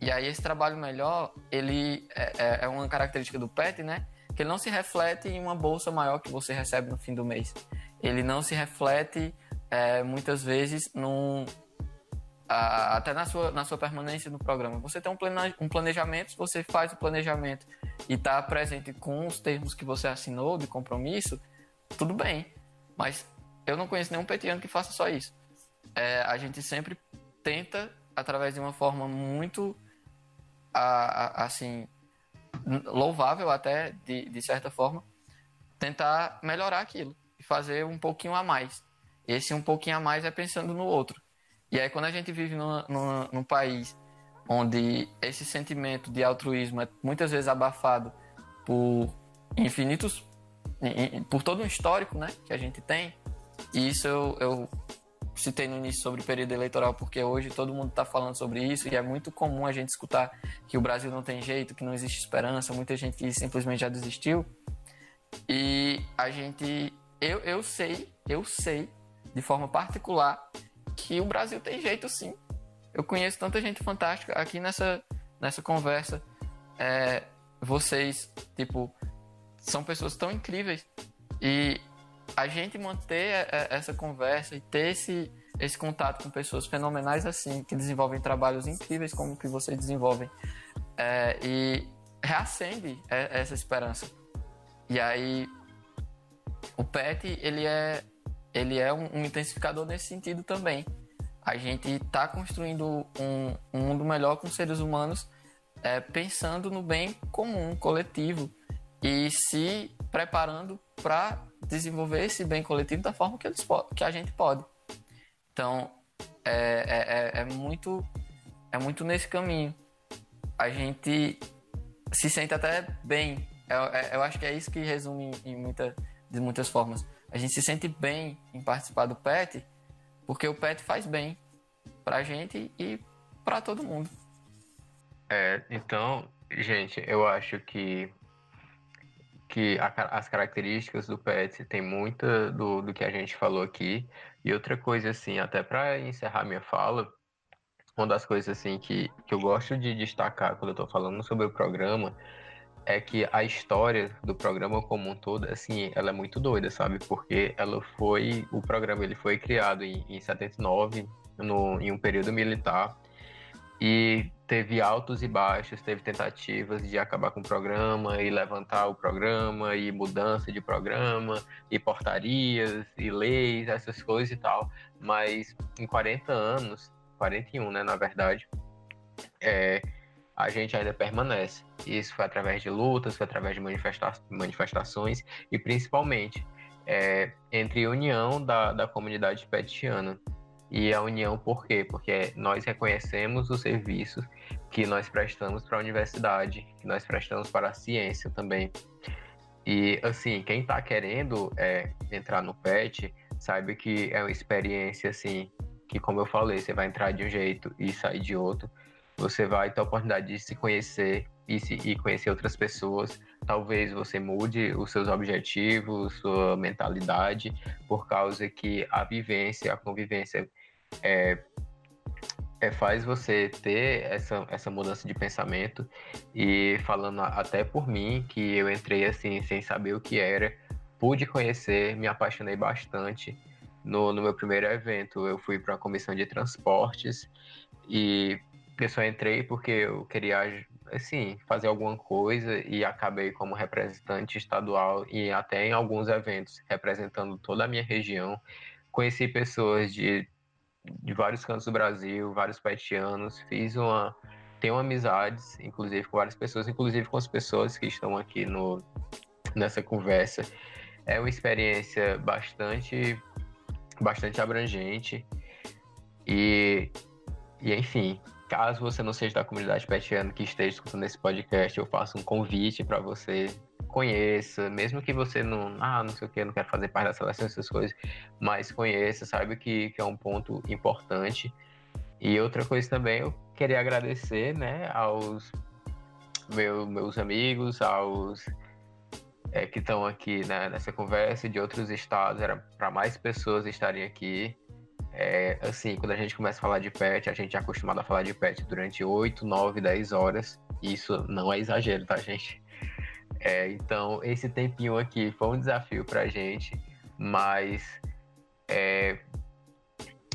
E aí esse trabalho melhor, ele é, é, é uma característica do PET, né? Que ele não se reflete em uma bolsa maior que você recebe no fim do mês. Ele não se reflete é, muitas vezes num, a, até na sua, na sua permanência no programa. Você tem um, plane, um planejamento, você faz o planejamento e está presente com os termos que você assinou de compromisso, tudo bem. Mas eu não conheço nenhum petiano que faça só isso. É, a gente sempre tenta, através de uma forma muito, a, a, assim, louvável até, de, de certa forma, tentar melhorar aquilo e fazer um pouquinho a mais. Esse um pouquinho a mais é pensando no outro. E aí, quando a gente vive numa, numa, num país onde esse sentimento de altruísmo é muitas vezes abafado por infinitos, por todo um histórico né, que a gente tem, e isso eu, eu citei no início sobre o período eleitoral, porque hoje todo mundo está falando sobre isso e é muito comum a gente escutar que o Brasil não tem jeito, que não existe esperança, muita gente simplesmente já desistiu. E a gente, eu, eu sei, eu sei, de forma particular, que o Brasil tem jeito sim. Eu conheço tanta gente fantástica aqui nessa, nessa conversa. É, vocês, tipo, são pessoas tão incríveis. E a gente manter essa conversa e ter esse, esse contato com pessoas fenomenais assim, que desenvolvem trabalhos incríveis como que vocês desenvolvem, é, e reacende essa esperança. E aí, o PET, ele é, ele é um, um intensificador nesse sentido também. A gente está construindo um, um, mundo melhor com seres humanos, é, pensando no bem comum, coletivo, e se preparando para desenvolver esse bem coletivo da forma que, eles, que a gente pode. Então, é, é, é, é, muito, é muito nesse caminho. A gente se sente até bem. Eu, é, eu acho que é isso que resume em muita, de muitas formas. A gente se sente bem em participar do PET, porque o PET faz bem pra gente e para todo mundo. É, então, gente, eu acho que que a, as características do PET tem muita do, do que a gente falou aqui. E outra coisa, assim, até para encerrar minha fala, uma das coisas assim que, que eu gosto de destacar quando eu estou falando sobre o programa é que a história do programa como um todo, assim, ela é muito doida, sabe? Porque ela foi, o programa ele foi criado em, em 79, no, em um período militar, e teve altos e baixos, teve tentativas de acabar com o programa e levantar o programa e mudança de programa e portarias e leis, essas coisas e tal. Mas em 40 anos, 41, né, na verdade, é, a gente ainda permanece. Isso foi através de lutas, foi através de manifesta manifestações e principalmente é, entre união da, da comunidade petiana. E a união por quê? Porque nós reconhecemos os serviços que nós prestamos para a universidade, que nós prestamos para a ciência também. E assim, quem está querendo é, entrar no PET, saiba que é uma experiência assim, que como eu falei, você vai entrar de um jeito e sair de outro você vai ter a oportunidade de se conhecer e, se, e conhecer outras pessoas. Talvez você mude os seus objetivos, sua mentalidade, por causa que a vivência, a convivência é, é, faz você ter essa, essa mudança de pensamento. E falando até por mim, que eu entrei assim sem saber o que era, pude conhecer, me apaixonei bastante. No, no meu primeiro evento, eu fui para a comissão de transportes e eu só entrei porque eu queria, assim, fazer alguma coisa e acabei como representante estadual e até em alguns eventos, representando toda a minha região. Conheci pessoas de, de vários cantos do Brasil, vários petianos, fiz uma. Tenho amizades, inclusive, com várias pessoas, inclusive com as pessoas que estão aqui no, nessa conversa. É uma experiência bastante, bastante abrangente. E, e enfim, Caso você não seja da comunidade petiana que esteja escutando esse podcast, eu faço um convite para você conheça, mesmo que você não, ah, não sei o que, não quero fazer parte da seleção, essas coisas, mas conheça, saiba que, que é um ponto importante. E outra coisa também, eu queria agradecer, né, aos meu, meus amigos, aos é, que estão aqui né, nessa conversa de outros estados, era para mais pessoas estarem aqui. É, assim, quando a gente começa a falar de pet, a gente é acostumado a falar de pet durante 8, 9, 10 horas. Isso não é exagero, tá, gente? É, então, esse tempinho aqui foi um desafio pra gente, mas é,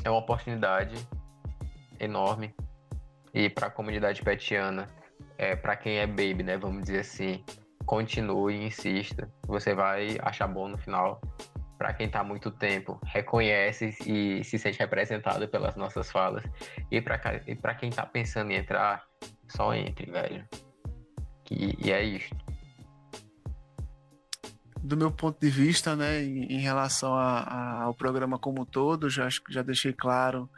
é uma oportunidade enorme. E para a comunidade petiana, é, para quem é baby, né, vamos dizer assim, continue, insista. Você vai achar bom no final para quem está há muito tempo, reconhece e se sente representado pelas nossas falas. E para quem está pensando em entrar, só entre, velho. E, e é isso. Do meu ponto de vista, né, em, em relação a, a, ao programa como um todo, já, já deixei claro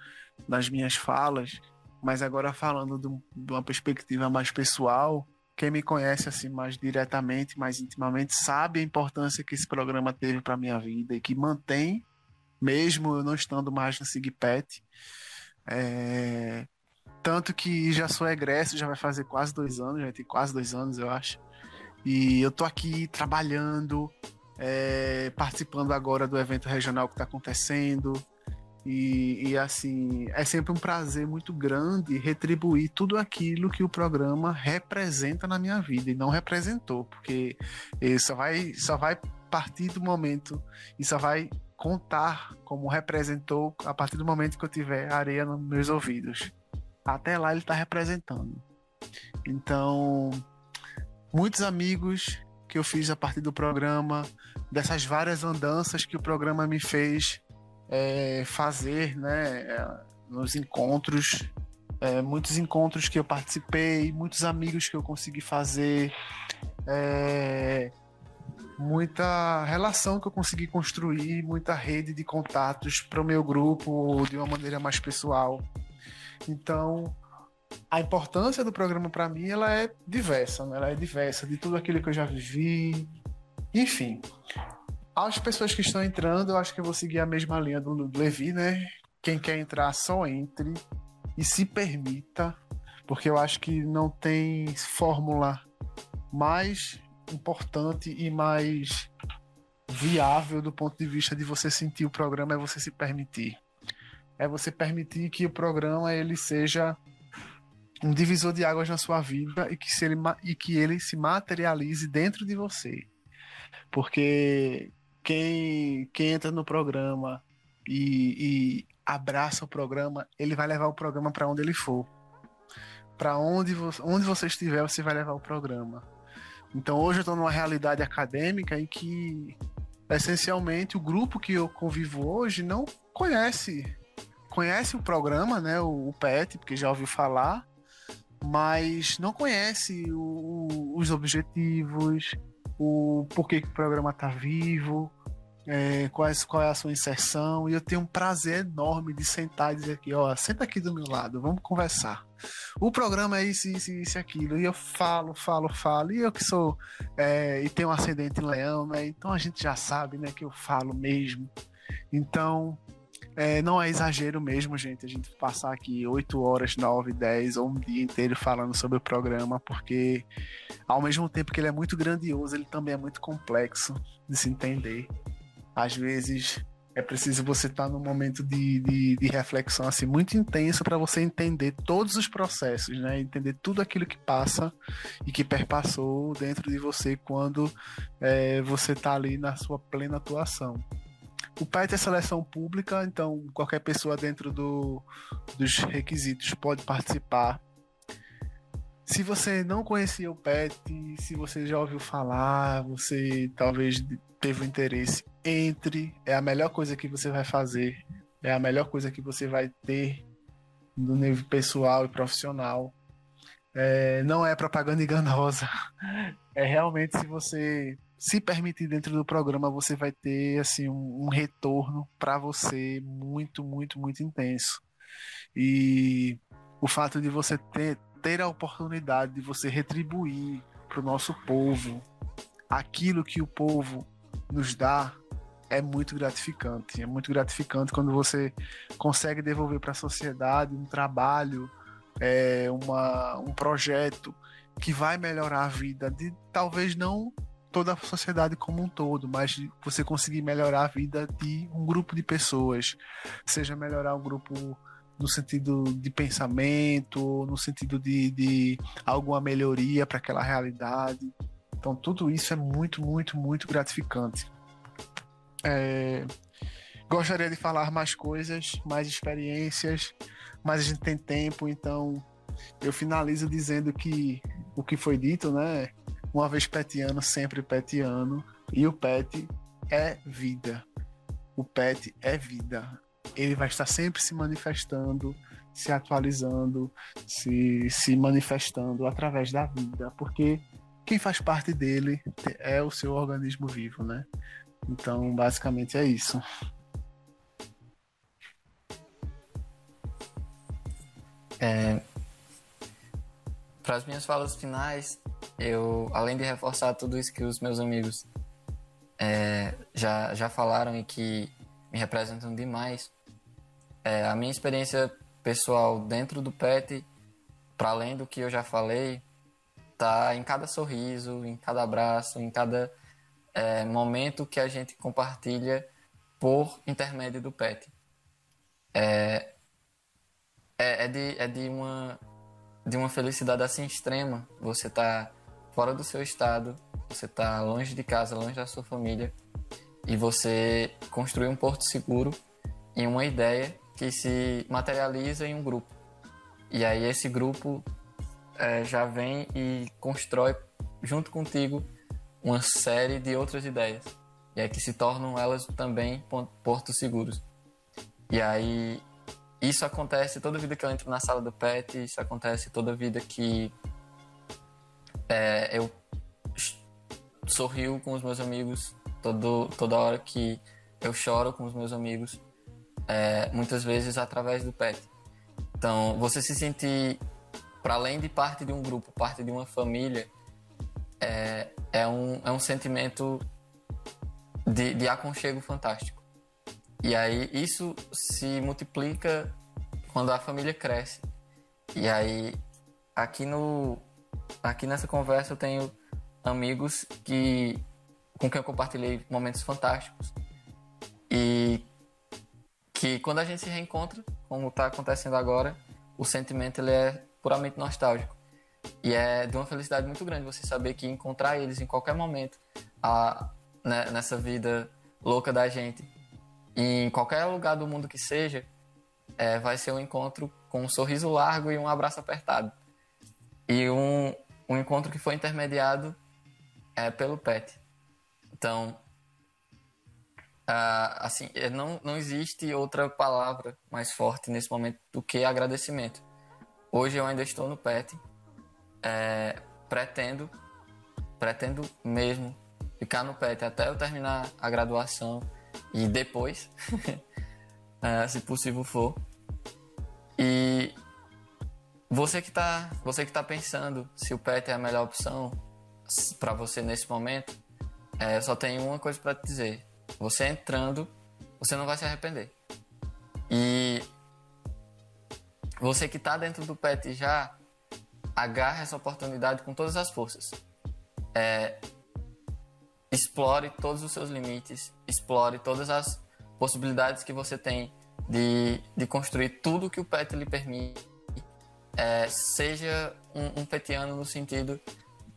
nas minhas falas, mas agora falando de, de uma perspectiva mais pessoal, quem me conhece assim mais diretamente, mais intimamente, sabe a importância que esse programa teve para minha vida e que mantém, mesmo eu não estando mais no Sigpet. É... Tanto que já sou egresso, já vai fazer quase dois anos, já tem quase dois anos, eu acho. E eu tô aqui trabalhando, é... participando agora do evento regional que está acontecendo, e, e, assim, é sempre um prazer muito grande retribuir tudo aquilo que o programa representa na minha vida e não representou, porque ele só vai, só vai partir do momento e só vai contar como representou a partir do momento que eu tiver areia nos meus ouvidos. Até lá ele está representando. Então, muitos amigos que eu fiz a partir do programa, dessas várias andanças que o programa me fez é, fazer, né, é, nos encontros, é, muitos encontros que eu participei, muitos amigos que eu consegui fazer, é, muita relação que eu consegui construir, muita rede de contatos para o meu grupo de uma maneira mais pessoal. Então, a importância do programa para mim ela é diversa, né? ela é diversa de tudo aquilo que eu já vivi, enfim. As pessoas que estão entrando, eu acho que eu vou seguir a mesma linha do Levi, né? Quem quer entrar, só entre e se permita, porque eu acho que não tem fórmula mais importante e mais viável do ponto de vista de você sentir o programa é você se permitir. É você permitir que o programa ele seja um divisor de águas na sua vida e que, se ele, e que ele se materialize dentro de você. Porque quem, quem entra no programa e, e abraça o programa, ele vai levar o programa para onde ele for. Para onde, onde você estiver, você vai levar o programa. Então hoje eu estou numa realidade acadêmica em que essencialmente o grupo que eu convivo hoje não conhece conhece o programa, né, o, o PET, porque já ouviu falar, mas não conhece o, o, os objetivos, o porquê que o programa está vivo, é, qual, é, qual é a sua inserção, e eu tenho um prazer enorme de sentar e dizer aqui, ó, senta aqui do meu lado, vamos conversar. O programa é isso, isso, isso, aquilo, e eu falo, falo, falo, e eu que sou, é, e tenho um ascendente em leão, né, então a gente já sabe, né, que eu falo mesmo. Então, é, não é exagero mesmo, gente, a gente passar aqui 8 horas, 9, 10 ou um dia inteiro falando sobre o programa, porque ao mesmo tempo que ele é muito grandioso, ele também é muito complexo de se entender. Às vezes é preciso você estar num momento de, de, de reflexão assim muito intenso para você entender todos os processos, né? Entender tudo aquilo que passa e que perpassou dentro de você quando é, você está ali na sua plena atuação. O PET é seleção pública, então qualquer pessoa dentro do, dos requisitos pode participar. Se você não conhecia o PET, se você já ouviu falar, você talvez teve um interesse, entre. É a melhor coisa que você vai fazer. É a melhor coisa que você vai ter no nível pessoal e profissional. É, não é propaganda enganosa. É realmente se você se permitir dentro do programa, você vai ter assim um, um retorno para você muito, muito, muito intenso. E o fato de você ter, ter a oportunidade de você retribuir para o nosso povo aquilo que o povo nos dá é muito gratificante. É muito gratificante quando você consegue devolver para a sociedade um trabalho, é, uma, um projeto que vai melhorar a vida de talvez não toda a sociedade como um todo, mas você conseguir melhorar a vida de um grupo de pessoas, seja melhorar um grupo no sentido de pensamento, no sentido de, de alguma melhoria para aquela realidade. Então, tudo isso é muito, muito, muito gratificante. É... Gostaria de falar mais coisas, mais experiências, mas a gente tem tempo, então eu finalizo dizendo que o que foi dito, né? Uma vez petiano, sempre petiano. E o pet é vida. O pet é vida. Ele vai estar sempre se manifestando, se atualizando, se, se manifestando através da vida, porque quem faz parte dele é o seu organismo vivo, né? Então, basicamente é isso. É, para as minhas falas finais, eu, além de reforçar tudo isso que os meus amigos é, já, já falaram e que me representam demais, é, a minha experiência pessoal dentro do PET, para além do que eu já falei, tá em cada sorriso, em cada abraço, em cada é, momento que a gente compartilha por intermédio do PET. É, é, é, de, é de, uma, de uma felicidade assim extrema. Você tá fora do seu estado, você tá longe de casa, longe da sua família, e você construir um porto seguro em uma ideia que se materializa em um grupo. E aí esse grupo é, já vem e constrói junto contigo uma série de outras ideias. E aí que se tornam elas também portos seguros. E aí isso acontece toda vida que eu entro na sala do PET, isso acontece toda vida que é, eu sorrio com os meus amigos, todo, toda hora que eu choro com os meus amigos, é, muitas vezes através do PET. Então, você se sentir, para além de parte de um grupo, parte de uma família, é, é, um, é um sentimento de, de aconchego fantástico. E aí isso se multiplica quando a família cresce. E aí aqui no aqui nessa conversa eu tenho amigos que com quem eu compartilhei momentos fantásticos e que quando a gente se reencontra, como está acontecendo agora, o sentimento ele é puramente nostálgico. E é de uma felicidade muito grande você saber que encontrar eles em qualquer momento a, né, nessa vida louca da gente, em qualquer lugar do mundo que seja, é, vai ser um encontro com um sorriso largo e um abraço apertado. E um, um encontro que foi intermediado é, pelo PET. Então, uh, assim, é, não, não existe outra palavra mais forte nesse momento do que agradecimento. Hoje eu ainda estou no PET, é, pretendo, pretendo mesmo ficar no PET até eu terminar a graduação e depois, é, se possível for. E você que está você que tá pensando se o PET é a melhor opção para você nesse momento, é, só tenho uma coisa para te dizer. Você entrando, você não vai se arrepender. E você que está dentro do PET já, agarre essa oportunidade com todas as forças. É, explore todos os seus limites, explore todas as possibilidades que você tem de, de construir tudo que o PET lhe permite. É, seja um, um petiano no sentido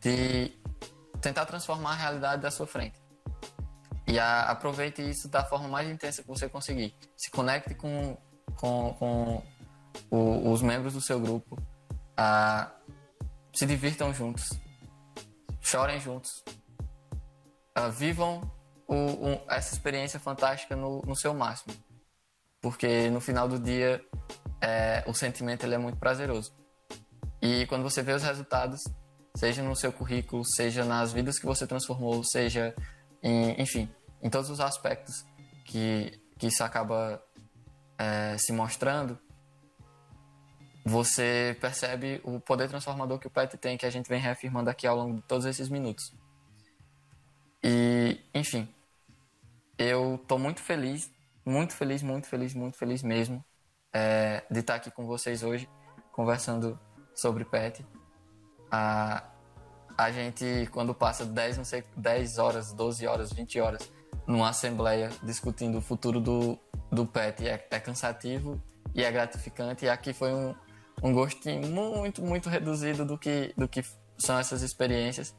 de tentar transformar a realidade da sua frente. E a, aproveite isso da forma mais intensa que você conseguir. Se conecte com, com, com o, os membros do seu grupo. A, se divirtam juntos. Chorem juntos. A, vivam o, essa experiência fantástica no, no, seu máximo. Porque no final do dia, é, o sentimento ele é muito prazeroso. E quando você vê os resultados, seja no seu currículo, seja nas vidas que você transformou, seja em, enfim, em todos os aspectos que, que isso acaba é, se mostrando, você percebe o poder transformador que o PET tem, que a gente vem reafirmando aqui ao longo de todos esses minutos. E, enfim, eu estou muito feliz, muito feliz, muito feliz, muito feliz mesmo é, de estar aqui com vocês hoje, conversando sobre PET a, a gente, quando passa 10, não sei, 10 horas, 12 horas, 20 horas numa assembleia discutindo o futuro do, do PET, é, é cansativo e é gratificante. E aqui foi um, um gostinho muito, muito reduzido do que, do que são essas experiências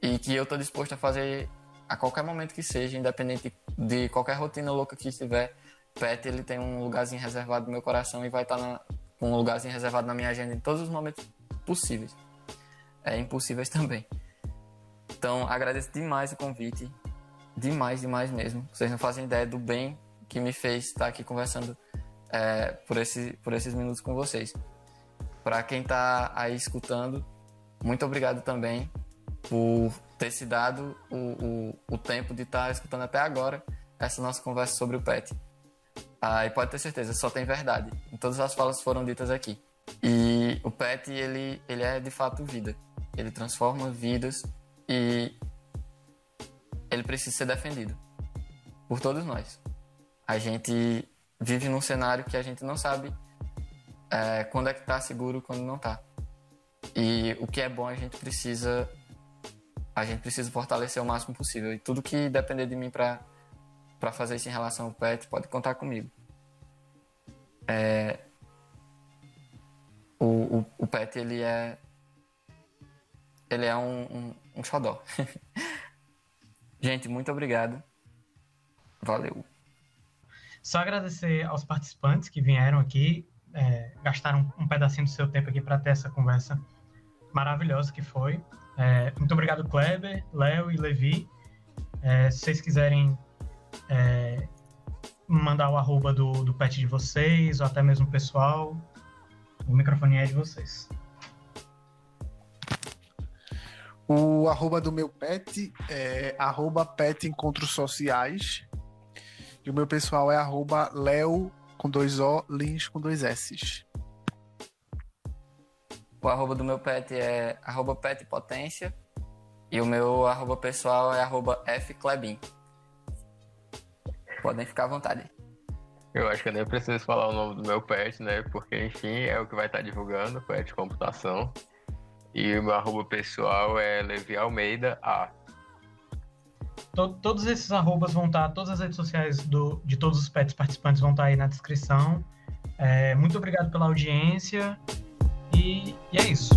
e que eu estou disposto a fazer a qualquer momento que seja, independente de qualquer rotina louca que estiver. PET ele tem um lugarzinho reservado no meu coração e vai estar tá com um lugarzinho reservado na minha agenda em todos os momentos possíveis é, impossíveis também. Então, agradeço demais o convite. Demais, demais mesmo. Vocês não fazem ideia do bem que me fez estar aqui conversando é, por, esse, por esses minutos com vocês. Para quem está aí escutando, muito obrigado também por ter se dado o, o, o tempo de estar tá escutando até agora essa nossa conversa sobre o PET. Ah, e pode ter certeza, só tem verdade. Em todas as falas foram ditas aqui. E o PET, ele, ele é de fato vida ele transforma vidas e ele precisa ser defendido por todos nós. A gente vive num cenário que a gente não sabe é, quando é que está seguro quando não está. E o que é bom a gente precisa a gente precisa fortalecer o máximo possível. E tudo que depender de mim para para fazer isso em relação ao PET, pode contar comigo. É, o, o, o PET ele é ele é um, um, um xodó. Gente, muito obrigado. Valeu. Só agradecer aos participantes que vieram aqui, é, gastaram um pedacinho do seu tempo aqui para ter essa conversa maravilhosa que foi. É, muito obrigado, Kleber, Léo e Levi. É, se vocês quiserem é, mandar o arroba do, do pet de vocês, ou até mesmo pessoal, o microfone é de vocês. O arroba do meu pet é arroba pet encontros sociais. E o meu pessoal é arroba leo com dois O, lins com dois S. O arroba do meu pet é arroba petpotência. E o meu arroba pessoal é arroba fclebin. Podem ficar à vontade. Eu acho que eu nem preciso falar o nome do meu pet, né? Porque, enfim, é o que vai estar divulgando, pet computação. E o meu arroba pessoal é Levi Almeida A. Todos esses arrobas vão estar, todas as redes sociais do, de todos os pets participantes vão estar aí na descrição. É, muito obrigado pela audiência E, e é isso.